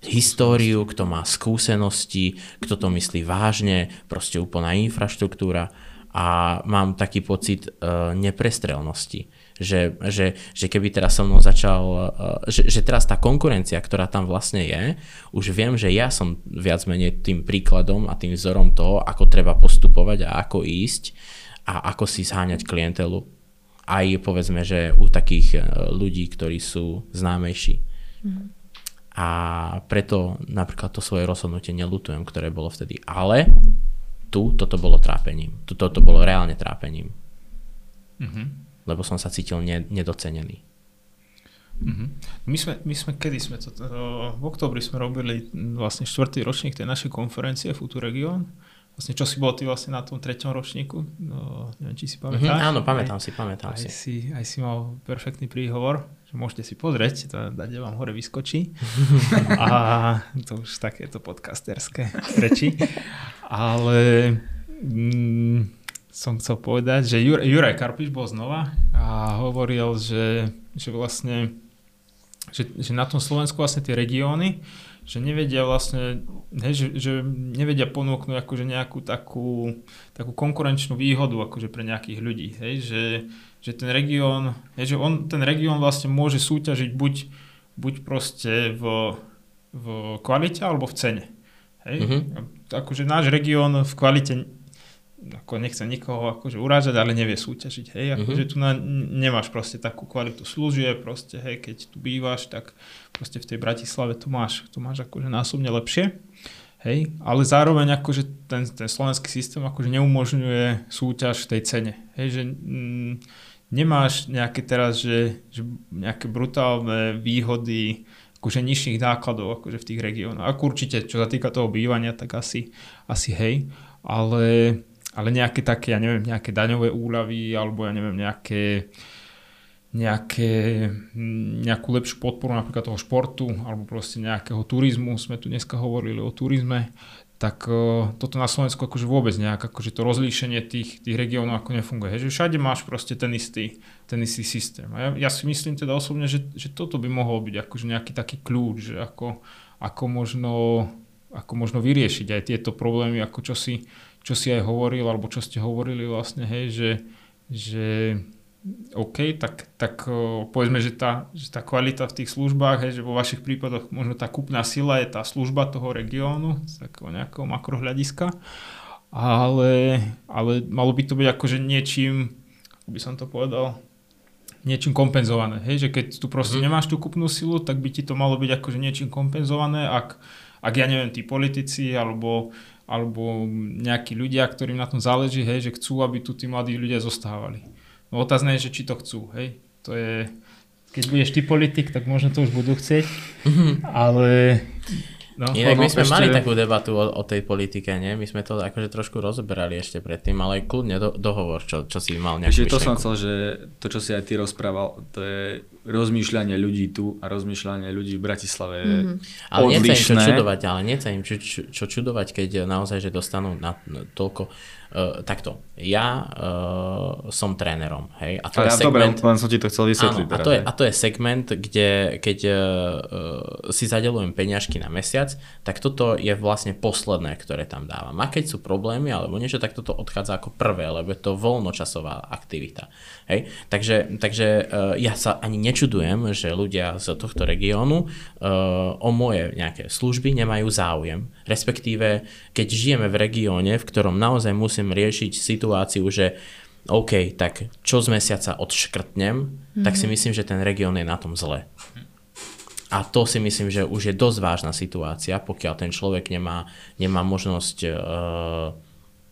históriu, kto má skúsenosti, kto to myslí vážne, proste úplná infraštruktúra a mám taký pocit uh, neprestrelnosti že, že, že keby teraz so mnou začal, eh, že, že teraz tá konkurencia, ktorá tam vlastne je, už viem, že ja som viac menej tým príkladom a tým vzorom toho, ako treba postupovať a ako ísť a ako si zháňať klientelu. Aj povedzme, že u takých eh, ľudí, ktorí sú známejší. Mm. A preto napríklad to svoje rozhodnutie nelutujem, ktoré bolo vtedy. Ale tu toto bolo trápením. Tu toto bolo reálne trápením. Mm-hmm lebo som sa cítil ne, nedocenený. Mm-hmm. My, sme, my sme, kedy sme to, v oktobri sme robili vlastne štvrtý ročník tej našej konferencie Futur Region. Vlastne čo si bol ty vlastne na tom treťom ročníku? No, neviem, či si pamätáš. Mm-hmm, áno, pamätám aj, si, pamätám aj si. si. Aj si mal perfektný príhovor, že môžete si pozrieť, to dať vám hore vyskočí. [laughs] A to už takéto podcasterské reči. [laughs] Ale mm, som chcel povedať, že Jur, Juraj Karpiš bol znova a hovoril, že, že vlastne že, že na tom Slovensku vlastne tie regióny, že nevedia vlastne, hej, že, že nevedia ponúknuť akože nejakú takú, takú konkurenčnú výhodu akože pre nejakých ľudí, hej, že, že ten región, hej, že on, ten región vlastne môže súťažiť buď, buď proste v, v kvalite alebo v cene. Hej. Mm-hmm. Akože náš región v kvalite ako nechcem nikoho akože urážať, ale nevie súťažiť, hej, akože mm-hmm. tu na, nemáš proste takú kvalitu služieb, proste, hej, keď tu bývaš, tak proste v tej Bratislave to máš, to máš akože násobne lepšie, hej, ale zároveň akože ten, ten slovenský systém akože neumožňuje súťaž v tej cene, hej, že mm, nemáš nejaké teraz, že, že nejaké brutálne výhody, akože nižších nákladov akože v tých regiónoch. Ako určite, čo sa týka toho bývania, tak asi, asi hej, ale ale nejaké také, ja neviem, nejaké daňové úľavy alebo ja neviem, nejaké nejaké, hm, nejakú lepšiu podporu napríklad toho športu alebo proste nejakého turizmu, sme tu dneska hovorili o turizme, tak uh, toto na Slovensku akože vôbec nejak, akože to rozlíšenie tých, tých regiónov ako nefunguje. Hej, že všade máš proste ten istý, ten istý systém. A ja, ja si myslím teda osobne, že, že toto by mohol byť akože nejaký taký kľúč, že ako, ako možno ako možno vyriešiť aj tieto problémy, ako čo si, čo si aj hovoril, alebo čo ste hovorili vlastne, hej, že, že OK, tak, tak povedzme, že tá, že tá kvalita v tých službách, hej, že vo vašich prípadoch možno tá kúpna sila je tá služba toho regiónu z takého nejakého makrohľadiska, ale, ale malo by to byť akože niečím, ako by som to povedal, niečím kompenzované. Hej, že keď tu proste mm. nemáš tú kúpnu silu, tak by ti to malo byť akože niečím kompenzované, ak, ak ja neviem, tí politici alebo alebo nejakí ľudia, ktorým na tom záleží, hej, že chcú, aby tu tí mladí ľudia zostávali. No otázne je, že či to chcú, hej. To je, keď budeš ty politik, tak možno to už budú chcieť, ale No, Inak my sme ešte... mali takú debatu o, o tej politike, nie? My sme to akože trošku rozoberali ešte predtým, ale kľudne do, dohovor, čo, čo si mal nejakú to som chcel, že to, čo si aj ty rozprával, to je rozmýšľanie ľudí tu a rozmýšľanie ľudí v Bratislave mm-hmm. Ale nechcem im čo čudovať, ale nechcem im čo, čo, čo čudovať, keď naozaj, že dostanú na, na toľko Uh, takto, ja uh, som trénerom, hej, a to a je ja, segment... Dobre, som ti to chcel vysvetliť. Áno, a, to je, a to je segment, kde keď uh, si zadelujem peňažky na mesiac, tak toto je vlastne posledné, ktoré tam dávam. A keď sú problémy alebo niečo, tak toto odchádza ako prvé, lebo je to voľnočasová aktivita. Hej? Takže, takže uh, ja sa ani nečudujem, že ľudia z tohto regiónu uh, o moje nejaké služby nemajú záujem. Respektíve, keď žijeme v regióne, v ktorom naozaj musí musím riešiť situáciu, že OK, tak čo z mesiaca odškrtnem, mm-hmm. tak si mhm. myslím, že ten región je na tom zle. A to si myslím, že už je dosť vážna situácia, pokiaľ ten človek nemá, nemá možnosť uh,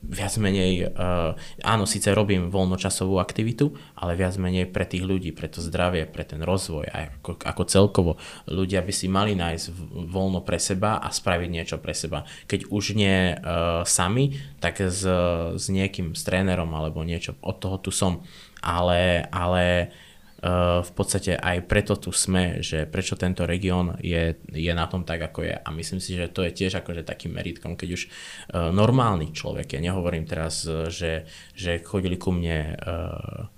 viac menej, uh, áno, síce robím voľnočasovú aktivitu, ale viac menej pre tých ľudí, pre to zdravie, pre ten rozvoj, aj ako, ako celkovo ľudia by si mali nájsť voľno pre seba a spraviť niečo pre seba. Keď už nie uh, sami, tak s, s niekým, s trénerom alebo niečo, od toho tu som. Ale, ale v podstate aj preto tu sme, že prečo tento región je, je na tom tak, ako je. A myslím si, že to je tiež akože takým meritkom, keď už uh, normálny človek, ja nehovorím teraz, že, že chodili ku mne uh,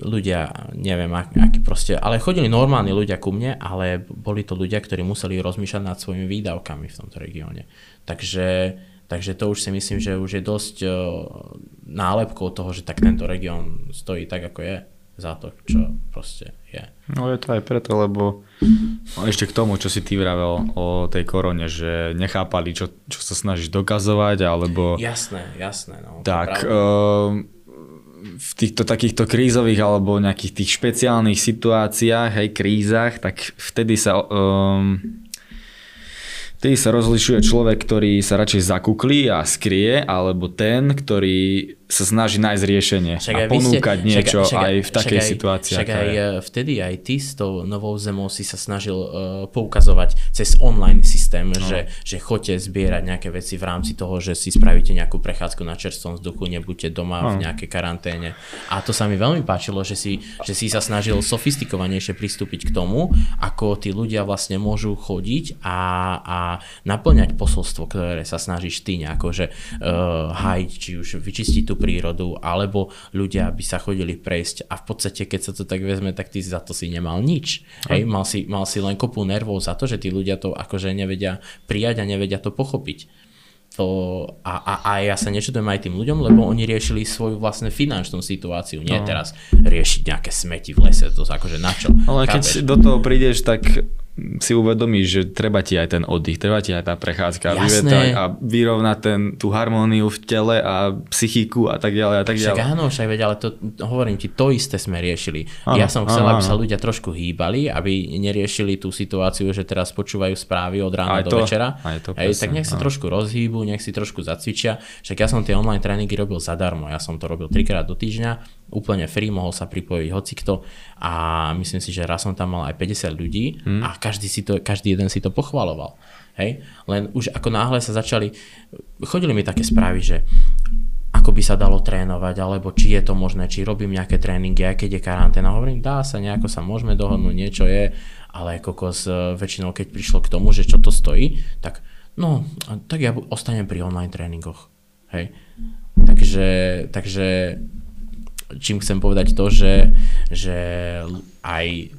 ľudia, neviem, aký proste, ale chodili normálni ľudia ku mne, ale boli to ľudia, ktorí museli rozmýšľať nad svojimi výdavkami v tomto regióne. Takže, takže to už si myslím, že už je dosť uh, nálepkou toho, že tak tento región stojí tak, ako je za to, čo proste je. No je to aj preto, lebo no ešte k tomu, čo si ty vravel o tej korone, že nechápali, čo, čo sa snažíš dokazovať, alebo... Jasné, jasné. No, tak, v týchto takýchto krízových alebo nejakých tých špeciálnych situáciách, hej, krízach, tak vtedy sa um, Vtedy sa rozlišuje človek, ktorý sa radšej zakuklí a skrie, alebo ten, ktorý sa snaží nájsť riešenie však a ponúkať ste, niečo však, aj v takej však situácii. Však aj je. vtedy aj ty s tou novou zemou si sa snažil uh, poukazovať cez online systém, no. že, že chodte zbierať nejaké veci v rámci toho, že si spravíte nejakú prechádzku na čerstvom vzduchu, nebuďte doma no. v nejakej karanténe. A to sa mi veľmi páčilo, že si, že si sa snažil sofistikovanejšie pristúpiť k tomu, ako tí ľudia vlastne môžu chodiť a, a naplňať posolstvo, ktoré sa snažíš ty nejako, že uh, hajiť, či už vyčistiť tú prírodu, alebo ľudia by sa chodili prejsť a v podstate, keď sa to tak vezme, tak ty za to si nemal nič. Hej, mal si, mal si len kopu nervov za to, že tí ľudia to akože nevedia prijať a nevedia to pochopiť. To, a, a, a ja sa nečudujem aj tým ľuďom, lebo oni riešili svoju vlastnú finančnú situáciu, nie no. teraz riešiť nejaké smeti v lese, to akože na čo. Ale keď do toho prídeš, tak si uvedomíš, že treba ti aj ten oddych, treba ti aj tá prechádzka vyvetať a vyrovnať ten, tú harmóniu v tele a psychiku a tak ďalej a tak ďalej. Však áno, však veď, ale to, hovorím ti, to isté sme riešili. Áno, ja som chcel, áno, aby sa ľudia trošku hýbali, aby neriešili tú situáciu, že teraz počúvajú správy od rána aj do to, večera. Aj to, Hej, tak nech áno. trošku rozhýbu, nech si trošku zacvičia. Však ja som tie online tréningy robil zadarmo, ja som to robil trikrát do týždňa úplne free, mohol sa pripojiť hocikto a myslím si, že raz som tam mal aj 50 ľudí hmm. a každý, si to, každý jeden si to pochvaloval. Hej? Len už ako náhle sa začali, chodili mi také správy, že ako by sa dalo trénovať, alebo či je to možné, či robím nejaké tréningy, aj keď je karanténa. Hovorím, dá sa, nejako sa môžeme dohodnúť, niečo je, ale kokos e, väčšinou, keď prišlo k tomu, že čo to stojí, tak no, tak ja ostanem pri online tréningoch. Hej. Takže, takže čím chcem povedať to, že, že aj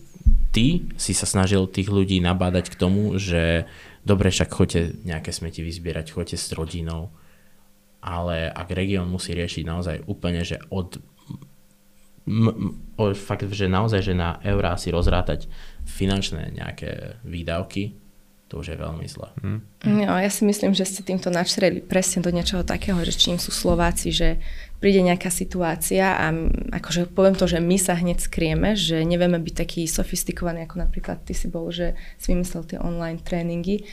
ty si sa snažil tých ľudí nabádať k tomu, že dobre, však choďte nejaké smeti vyzbierať, choďte s rodinou, ale ak región musí riešiť naozaj úplne, že od m, o, fakt, že naozaj, že na eurá si rozrátať finančné nejaké výdavky, to už je veľmi zle. Hmm. No, ja si myslím, že ste týmto načreli presne do niečoho takého, že čím sú Slováci, že príde nejaká situácia a akože poviem to, že my sa hneď skrieme, že nevieme byť taký sofistikovaný, ako napríklad ty si bol, že si vymyslel tie online tréningy.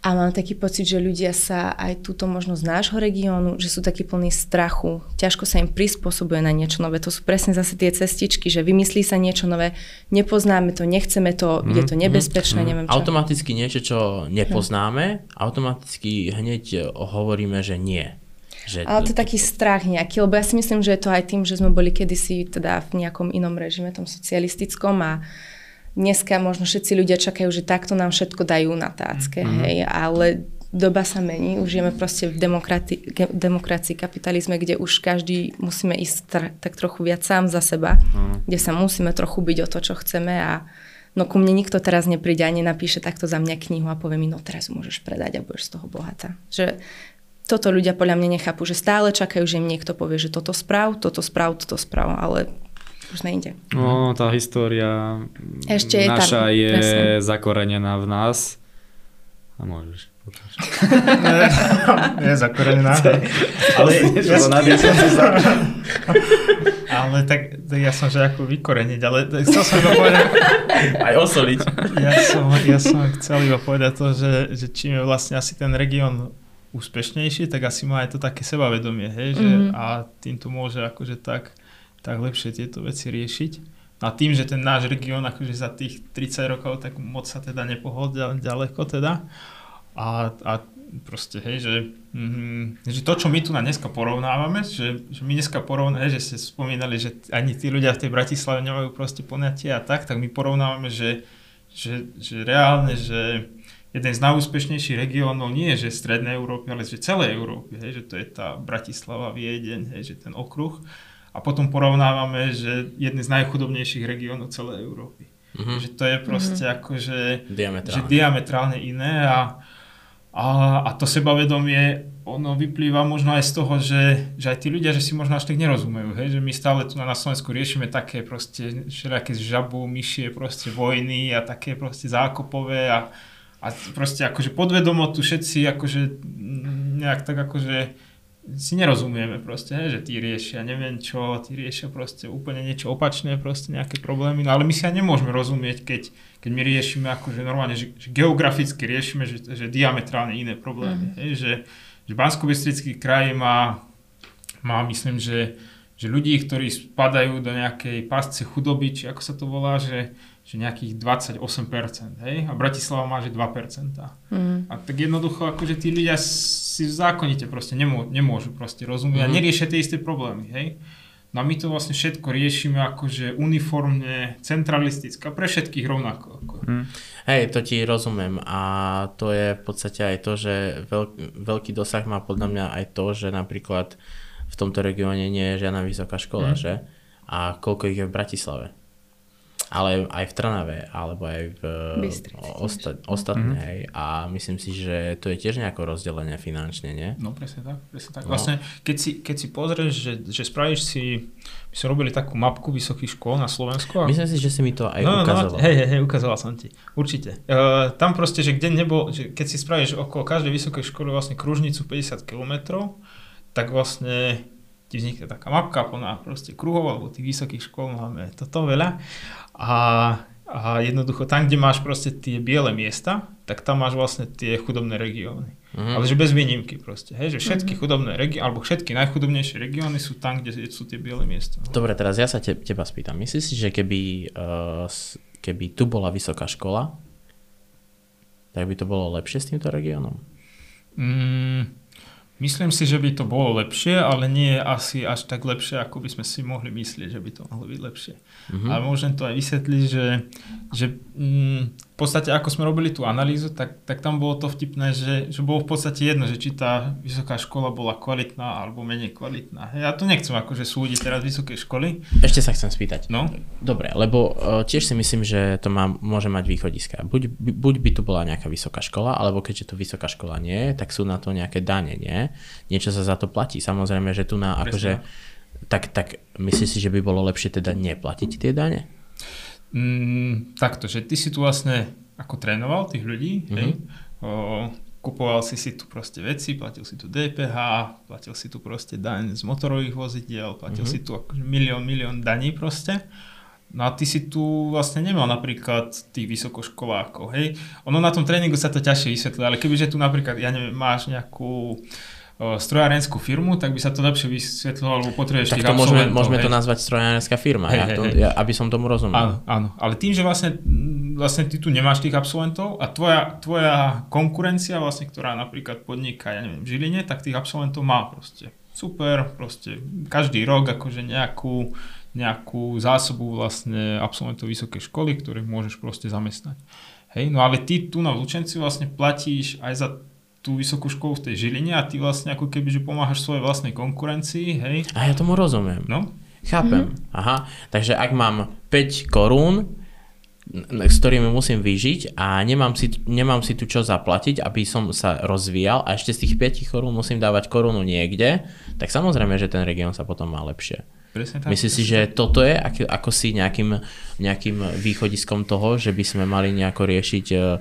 A mám taký pocit, že ľudia sa aj túto možno z nášho regiónu, že sú takí plní strachu, ťažko sa im prispôsobuje na niečo nové. To sú presne zase tie cestičky, že vymyslí sa niečo nové, nepoznáme to, nechceme to, mm, je to mhm, nebezpečné, mm, neviem čo. Automaticky niečo, čo nepoznáme, automaticky hneď hovoríme, že nie. Že Ale to je taký strach nejaký, lebo ja si myslím, že je to aj tým, že sme boli kedysi teda v nejakom inom režime, tom socialistickom a dneska možno všetci ľudia čakajú, že takto nám všetko dajú na tácke, mm-hmm. hej, ale doba sa mení, už žijeme proste v demokrati- demokracii, kapitalizme, kde už každý musíme ísť tr- tak trochu viac sám za seba, mm. kde sa musíme trochu byť o to, čo chceme a no ku mne nikto teraz nepríde a nenapíše takto za mňa knihu a povie mi, no teraz môžeš predať a budeš z toho bohatá. Že toto ľudia podľa mňa nechápu, že stále čakajú, že im niekto povie, že toto správ, toto správ, toto správ, ale už nejde. No, tá história Ešte je naša tam, je presne. zakorenená v nás. A môžeš. [laughs] je zakorenená. ale, ja, ja, [laughs] ale tak, tak ja som že ako vykoreniť, ale chcel som iba povedať... Aj osoliť. Ja som, ja som chcel iba povedať to, že, že čím je vlastne asi ten región úspešnejší, tak asi má aj to také sebavedomie, hej, že mm-hmm. a tým to môže akože tak, tak lepšie tieto veci riešiť. A tým, že ten náš región akože za tých 30 rokov tak moc sa teda nepohol ďaleko teda a, a proste, hej, že, mm, že to, čo my tu na dneska porovnávame, že, že my dneska porovnávame, že ste spomínali, že ani tí ľudia v tej Bratislave nemajú proste poňatie a tak, tak my porovnávame, že, že, že reálne, že jeden z najúspešnejších regiónov nie je, že strednej Európy, ale že celej Európy, hej, že to je tá Bratislava, Viedeň, hej, že ten okruh. A potom porovnávame, že jeden z najchudobnejších regiónov celej Európy. Mm-hmm. Že to je proste mm-hmm. akože diametrálne. Že diametrálne iné a a, a to sebavedomie, ono vyplýva možno aj z toho, že, že aj tí ľudia, že si možno až tak nerozumejú, hej? že my stále tu na Slovensku riešime také proste všelijaké žabu, myšie proste vojny a také proste zákopové a, a proste akože podvedomo tu všetci akože nejak tak akože si nerozumieme proste, že tí riešia neviem čo, tí riešia proste úplne niečo opačné, proste nejaké problémy, no ale my si aj nemôžeme rozumieť, keď, keď my riešime akože normálne, že, že geograficky riešime, že, že diametrálne iné problémy, mm. hej, že, že bansko kraj má, má myslím, že, že ľudí, ktorí spadajú do nejakej pásce chudoby, či ako sa to volá, že, že nejakých 28%, hej? A Bratislava má, že 2%. Mm. A tak jednoducho, akože tí ľudia si zákonite proste nemô, nemôžu proste rozumieť mm. a mhm. neriešia tie isté problémy, hej? No a my to vlastne všetko riešime akože uniformne, centralisticky a pre všetkých rovnako. Ako. Mm. Hej, to ti rozumiem a to je v podstate aj to, že veľk, veľký dosah má podľa mňa aj to, že napríklad v tomto regióne nie je žiadna vysoká škola, mm. že? A koľko ich je v Bratislave? Ale aj v Trnave, alebo aj v osta- ostatné, mm-hmm. hej. A myslím si, že to je tiež nejako rozdelené finančne, nie? No presne tak, presne tak. No. Vlastne, keď si, keď si pozrieš, že, že spravíš si, my sme robili takú mapku vysokých škôl na Slovensku. A... Myslím si, že si mi to aj no, ukazoval. No, hej, hej, hej, ukazoval som ti. Určite. Uh, tam proste, že kde nebol, že keď si spravíš okolo každej vysokej školy vlastne kružnicu 50 km, tak vlastne ti vznikne taká mapka plná proste kruhov, alebo tých vysokých škôl máme toto veľa. A, a jednoducho tam, kde máš proste tie biele miesta, tak tam máš vlastne tie chudobné regióny. Mm-hmm. Ale že bez výnimky proste, hej, že všetky mm-hmm. chudobné regióny, alebo všetky najchudobnejšie regióny sú tam, kde sú tie biele miesta. Dobre, teraz ja sa te, teba spýtam. Myslíš si, že keby, uh, keby tu bola vysoká škola, tak by to bolo lepšie s týmto regiónom? Mm, Myslím si, že by to bolo lepšie, ale nie je asi až tak lepšie, ako by sme si mohli myslieť, že by to mohlo byť lepšie. Mm-hmm. Ale môžem to aj vysvetliť, že, že mm, podstate, ako sme robili tú analýzu, tak, tak tam bolo to vtipné, že, že bolo v podstate jedno, že či tá vysoká škola bola kvalitná alebo menej kvalitná. Ja to nechcem akože súdiť teraz vysoké školy. Ešte sa chcem spýtať. No? Dobre, lebo uh, tiež si myslím, že to má, môže mať východiska. Buď, buď by tu bola nejaká vysoká škola, alebo keďže tu vysoká škola nie tak sú na to nejaké dane, nie? Niečo sa za to platí. Samozrejme, že tu na akože... Tak, tak myslíš si, že by bolo lepšie teda neplatiť tie dane? Mm, takto, že ty si tu vlastne ako trénoval tých ľudí, mm-hmm. hej, o, kupoval si si tu proste veci, platil si tu DPH, platil si tu proste daň z motorových vozidiel, platil mm-hmm. si tu akože milión, milión daní proste. No a ty si tu vlastne nemal napríklad tých vysokoškolákov, hej. Ono na tom tréningu sa to ťažšie vysvetľuje, ale kebyže tu napríklad, ja neviem, máš nejakú strojárenskú firmu, tak by sa to lepšie vysvetľovalo, lebo potrebuješ tak to môžeme, môžeme to nazvať strojárenská firma, hej, ja to, hej. Ja, aby som tomu rozumel. Áno, áno, ale tým, že vlastne, vlastne ty tu nemáš tých absolventov a tvoja, tvoja konkurencia, vlastne, ktorá napríklad podniká, ja neviem, v Žiline, tak tých absolventov má proste. Super, proste každý rok akože nejakú, nejakú zásobu vlastne absolventov vysokej školy, ktorých môžeš proste zamestnať. Hej, no ale ty tu na Lučenci vlastne platíš aj za tú vysokú školu v tej Žiline a ty vlastne ako keby, že pomáhaš svojej vlastnej konkurencii, hej. A ja tomu rozumiem. No. Chápem. Mm-hmm. Aha, takže ak mám 5 korún, s ktorými musím vyžiť a nemám si, nemám si tu čo zaplatiť, aby som sa rozvíjal a ešte z tých 5 korún musím dávať korunu niekde, tak samozrejme, že ten región sa potom má lepšie. Myslíš si, že toto je ako, ako si nejakým, nejakým východiskom toho, že by sme mali nejako riešiť uh,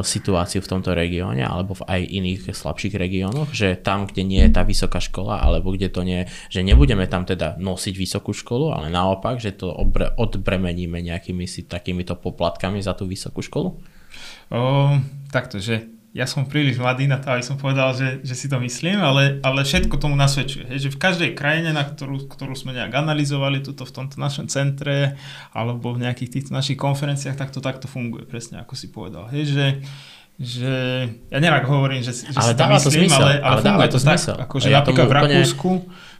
situáciu v tomto regióne alebo v aj iných slabších regiónoch, že tam, kde nie je tá vysoká škola alebo kde to nie, že nebudeme tam teda nosiť vysokú školu, ale naopak, že to odbremeníme nejakými si takýmito poplatkami za tú vysokú školu? O, takto, že ja som príliš mladý na to, aby som povedal, že, že si to myslím, ale, ale všetko tomu nasvedčuje. Hej, že v každej krajine, na ktorú, ktorú sme nejak analyzovali tuto v tomto našom centre alebo v nejakých týchto našich konferenciách, tak to takto funguje, presne ako si povedal. Hej, že, že ja nerad hovorím, že, že Ale si to to myslím, zmysel, ale, ale, ale funguje to to tak, akože ja napríklad v Rakúsku,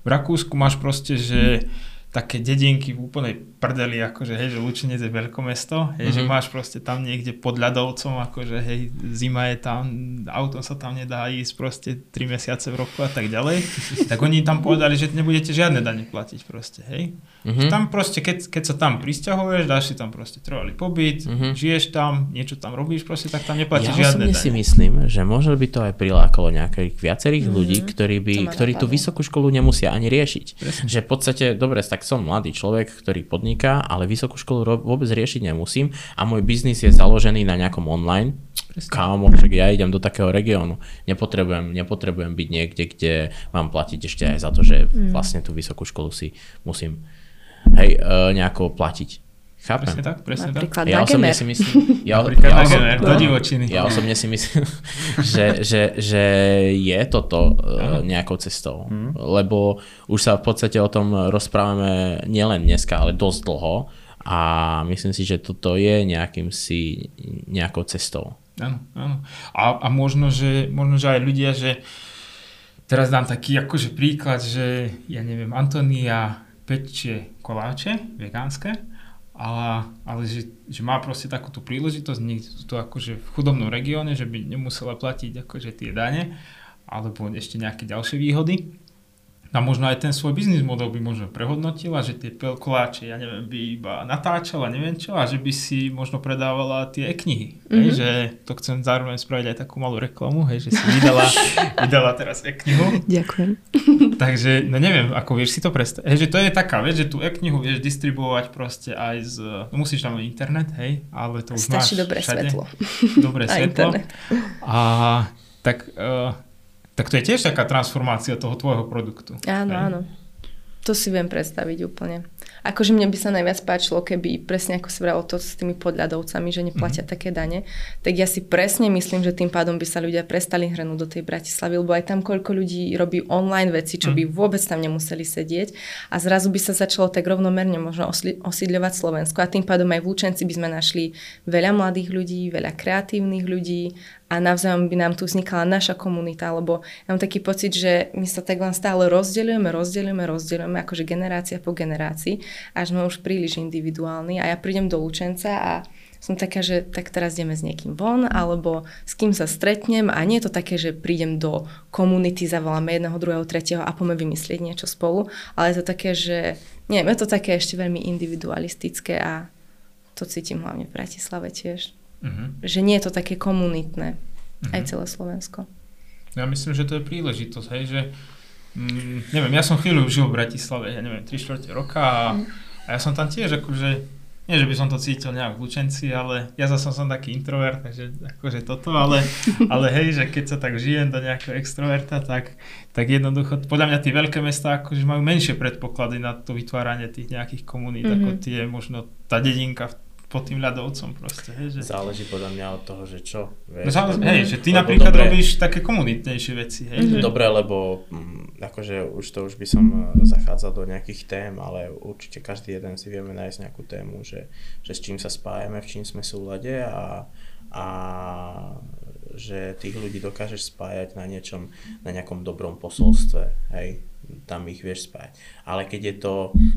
v Rakúsku máš proste, že také dedinky v úplnej prdeli, akože hej, že Lučenec je veľkomesto, hej, mm-hmm. že Mhm. máš proste tam niekde pod ľadovcom, akože hej, zima je tam, autom sa tam nedá ísť proste 3 mesiace v roku a tak ďalej, [laughs] tak oni tam povedali, že nebudete žiadne dane platiť proste, hej. Mhm. Že Tam proste, keď, keď sa tam prisťahuješ, dáš si tam proste trvalý pobyt, Mhm. žiješ tam, niečo tam robíš, proste tak tam neplatíš Ja žiadne osobne si dane. myslím, že možno by to aj prilákalo nejakých viacerých Mhm. ľudí, ktorí, by, ktorí tú vysokú školu nemusia ani riešiť. Presne. Že v podstate, dobre, tak som mladý človek, ktorý podniká, ale vysokú školu ro- vôbec riešiť nemusím a môj biznis je založený na nejakom online. Kámo, však ja idem do takého regiónu. Nepotrebujem, nepotrebujem byť niekde, kde mám platiť ešte aj za to, že Mm. vlastne tú vysokú školu si musím hej, e, nejako platiť. Chápem. Presne tak, presne tak. Napríklad Ja na osobne si myslím, [laughs] ja, ja, na oso- Gamer, do divočiny. ja osobne si myslím, [laughs] že, že, že je toto uh, nejakou cestou. Lebo už sa v podstate o tom rozprávame nielen dneska, ale dosť dlho a myslím si, že toto je nejakým si nejakou cestou. Áno, áno. A, a možno, že, možno, že aj ľudia, že teraz dám taký akože príklad, že ja neviem, Antonia pečie koláče vegánske, ale, ale že, že má proste takúto príležitosť niekde tu akože v chudobnom regióne, že by nemusela platiť akože tie dane alebo ešte nejaké ďalšie výhody. A možno aj ten svoj biznis model by možno prehodnotila, že tie koláče, ja neviem, by iba natáčala, neviem čo, a že by si možno predávala tie e-knihy. Mm-hmm. Hej, že to chcem zároveň spraviť aj takú malú reklamu, hej, že si vydala, [laughs] vydala teraz e-knihu. Ďakujem. [laughs] Takže, no neviem, ako vieš si to predstaviť. Hej, že to je taká vec, že tú e-knihu vieš distribuovať proste aj z... No musíš tam internet, hej, ale to už Stačí máš dobré všade. svetlo. Dobré [laughs] A svetlo. internet. A tak, uh, tak to je tiež taká transformácia toho tvojho produktu. Áno, Hej. áno. To si viem predstaviť úplne. Akože mne by sa najviac páčilo, keby presne ako si vralo to s tými podľadovcami, že neplatia mm-hmm. také dane, tak ja si presne myslím, že tým pádom by sa ľudia prestali hrnúť do tej Bratislavy, lebo aj tam koľko ľudí robí online veci, čo by vôbec tam nemuseli sedieť a zrazu by sa začalo tak rovnomerne možno osídľovať Slovensko a tým pádom aj v Lučenci by sme našli veľa mladých ľudí, veľa kreatívnych ľudí a navzájom by nám tu vznikala naša komunita, lebo ja mám taký pocit, že my sa tak len stále rozdeľujeme, rozdeľujeme, rozdeľujeme, akože generácia po generácii, až sme už príliš individuálni. A ja prídem do Lučenca a som taká, že tak teraz ideme s niekým von, alebo s kým sa stretnem. A nie je to také, že prídem do komunity, zavoláme jedného, druhého, tretieho a poďme vymyslieť niečo spolu, ale je to také, že neviem, je to také ešte veľmi individualistické a to cítim hlavne v Bratislave tiež Uh-huh. že nie je to také komunitné, Mhm. aj celé Slovensko. Ja myslím, že to je príležitosť, hej, že mm, neviem, ja som chvíľu žil v Bratislave, ja neviem, 3 čtvrte roka a, a ja som tam tiež akože, nie že by som to cítil nejak v Lučenci, ale ja zase som taký introvert, takže akože toto, ale, [laughs] ale hej, že keď sa tak žijem do nejakého extroverta, tak, tak jednoducho, podľa mňa tie veľké mestá akože majú menšie predpoklady na to vytváranie tých nejakých komunít, mm-hmm. ako Mhm. tie možno tá dedinka v- pod tým ľadovcom proste, hej, že... Záleží podľa mňa od toho, že čo. No, Vieš, samozrejme, lebo- hej, že ty napríklad dobre- robíš také komunitnejšie veci, hej, že... Dobre, lebo mm, akože už to už by som eh, zachádzal do nejakých tém, ale určite každý jeden si vieme nájsť nejakú tému, že, že s čím sa spájame, v čím sme súlade a, a že tých ľudí dokážeš spájať na niečom, na nejakom dobrom posolstve, hej, tam ich vieš spájať. Ale keď je to,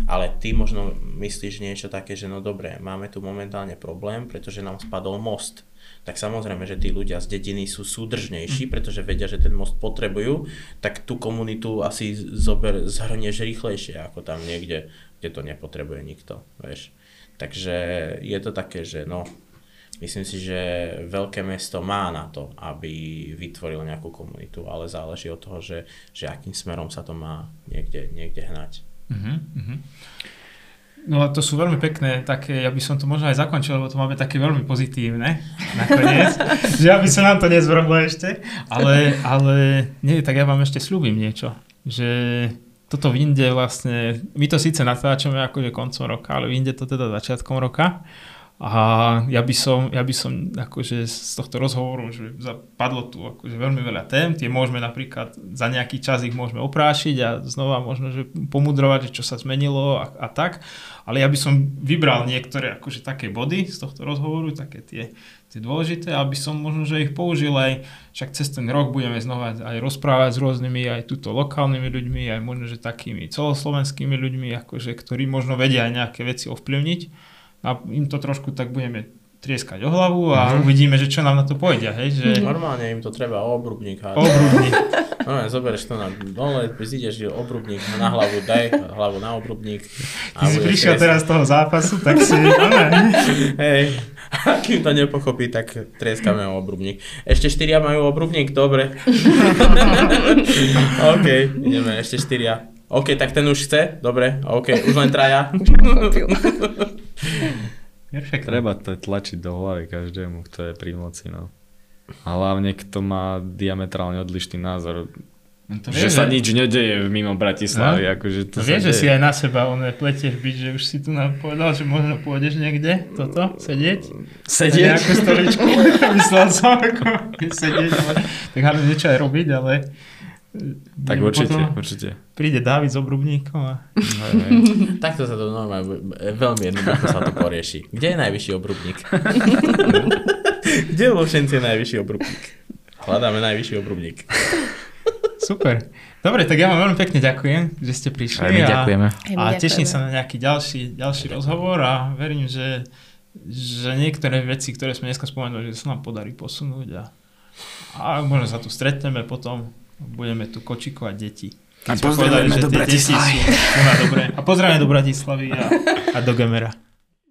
ale ty možno myslíš niečo také, že no dobre, máme tu momentálne problém, pretože nám spadol most tak samozrejme, že tí ľudia z dediny sú súdržnejší, pretože vedia, že ten most potrebujú, tak tú komunitu asi zober, zhrnieš rýchlejšie ako tam niekde, kde to nepotrebuje nikto, vieš. Takže je to také, že no, myslím si, že veľké mesto má na to, aby vytvorilo nejakú komunitu, ale záleží od toho, že, že akým smerom sa to má niekde, niekde hnať. Uh-huh, uh-huh. No a to sú veľmi pekné také, ja by som to možno aj zakončil, lebo to máme také veľmi pozitívne nakoniec, [laughs] že aby sa nám to nezvrhlo ešte, ale, ale nie, tak ja vám ešte slúbim niečo, že toto vyjde vlastne, my to síce natáčame akože koncom roka, ale vyjde to teda začiatkom roka A ja by som, ja by som akože z tohto rozhovoru, že padlo tu akože veľmi veľa tém, tie môžeme napríklad, za nejaký čas ich môžeme oprášiť a znova možno, že pomudrovať, že čo sa zmenilo a, a tak, ale ja by som vybral niektoré akože také body z tohto rozhovoru, také tie, tie dôležité, aby som možno, že ich použil aj, však cez ten rok budeme znova aj rozprávať s rôznymi aj túto lokálnymi ľuďmi, aj možno, že takými celoslovenskými ľuďmi, akože, ktorí možno vedia aj nejaké veci ovplyvniť a im to trošku tak budeme trieskať o hlavu a mm-hmm. uvidíme, že čo nám na to pôjde. Hej, že... Normálne im to treba obrubník hádzať. Obrubník. [laughs] Normálne zoberieš to na dole, ideš obrubník na hlavu, daj hlavu na obrubník. Ty si prišiel teraz z toho zápasu, tak si... [laughs] Hej, a kým to nepochopí, tak trieskame o obrubník. Ešte štyria majú obrubník, dobre. [laughs] OK, ideme, ešte štyria. OK, tak ten už chce, dobre, OK, už len traja. Perfektne. Treba to tlačiť do hlavy každému, kto je pri moci. No. A hlavne, kto má diametrálne odlišný názor. No to že vie, sa že... nič nedeje mimo Bratislavy. No? Akože to no vieš, že si aj na seba on pletieš byť, že už si tu nám povedal, že možno pôjdeš niekde toto, sedieť? Sedieť? Na nejakú stoličku. [laughs] Myslel som, ako sedieť, ale tak hádam niečo aj robiť, ale tak určite, určite. Príde Dávid s obrubníkom a... [laughs] Takto sa to normálne, veľmi jednoducho sa to porieši. Kde je najvyšší obrubník? [laughs] Kde vo Všenci je najvyšší obrubník? Hľadáme najvyšší obrubník. Super. Dobre, tak ja vám veľmi pekne ďakujem, že ste prišli. Aj my ďakujeme. A, a teším sa na nejaký ďalší, ďalší rozhovor a verím, že, že niektoré veci, ktoré sme dneska spomenuli, že sa nám podarí posunúť a, a možno sa tu stretneme potom budeme tu kočikovať deti. A pozdravujeme do Bratislavy. A pozdravujeme do Bratislavy a, a do Gemera.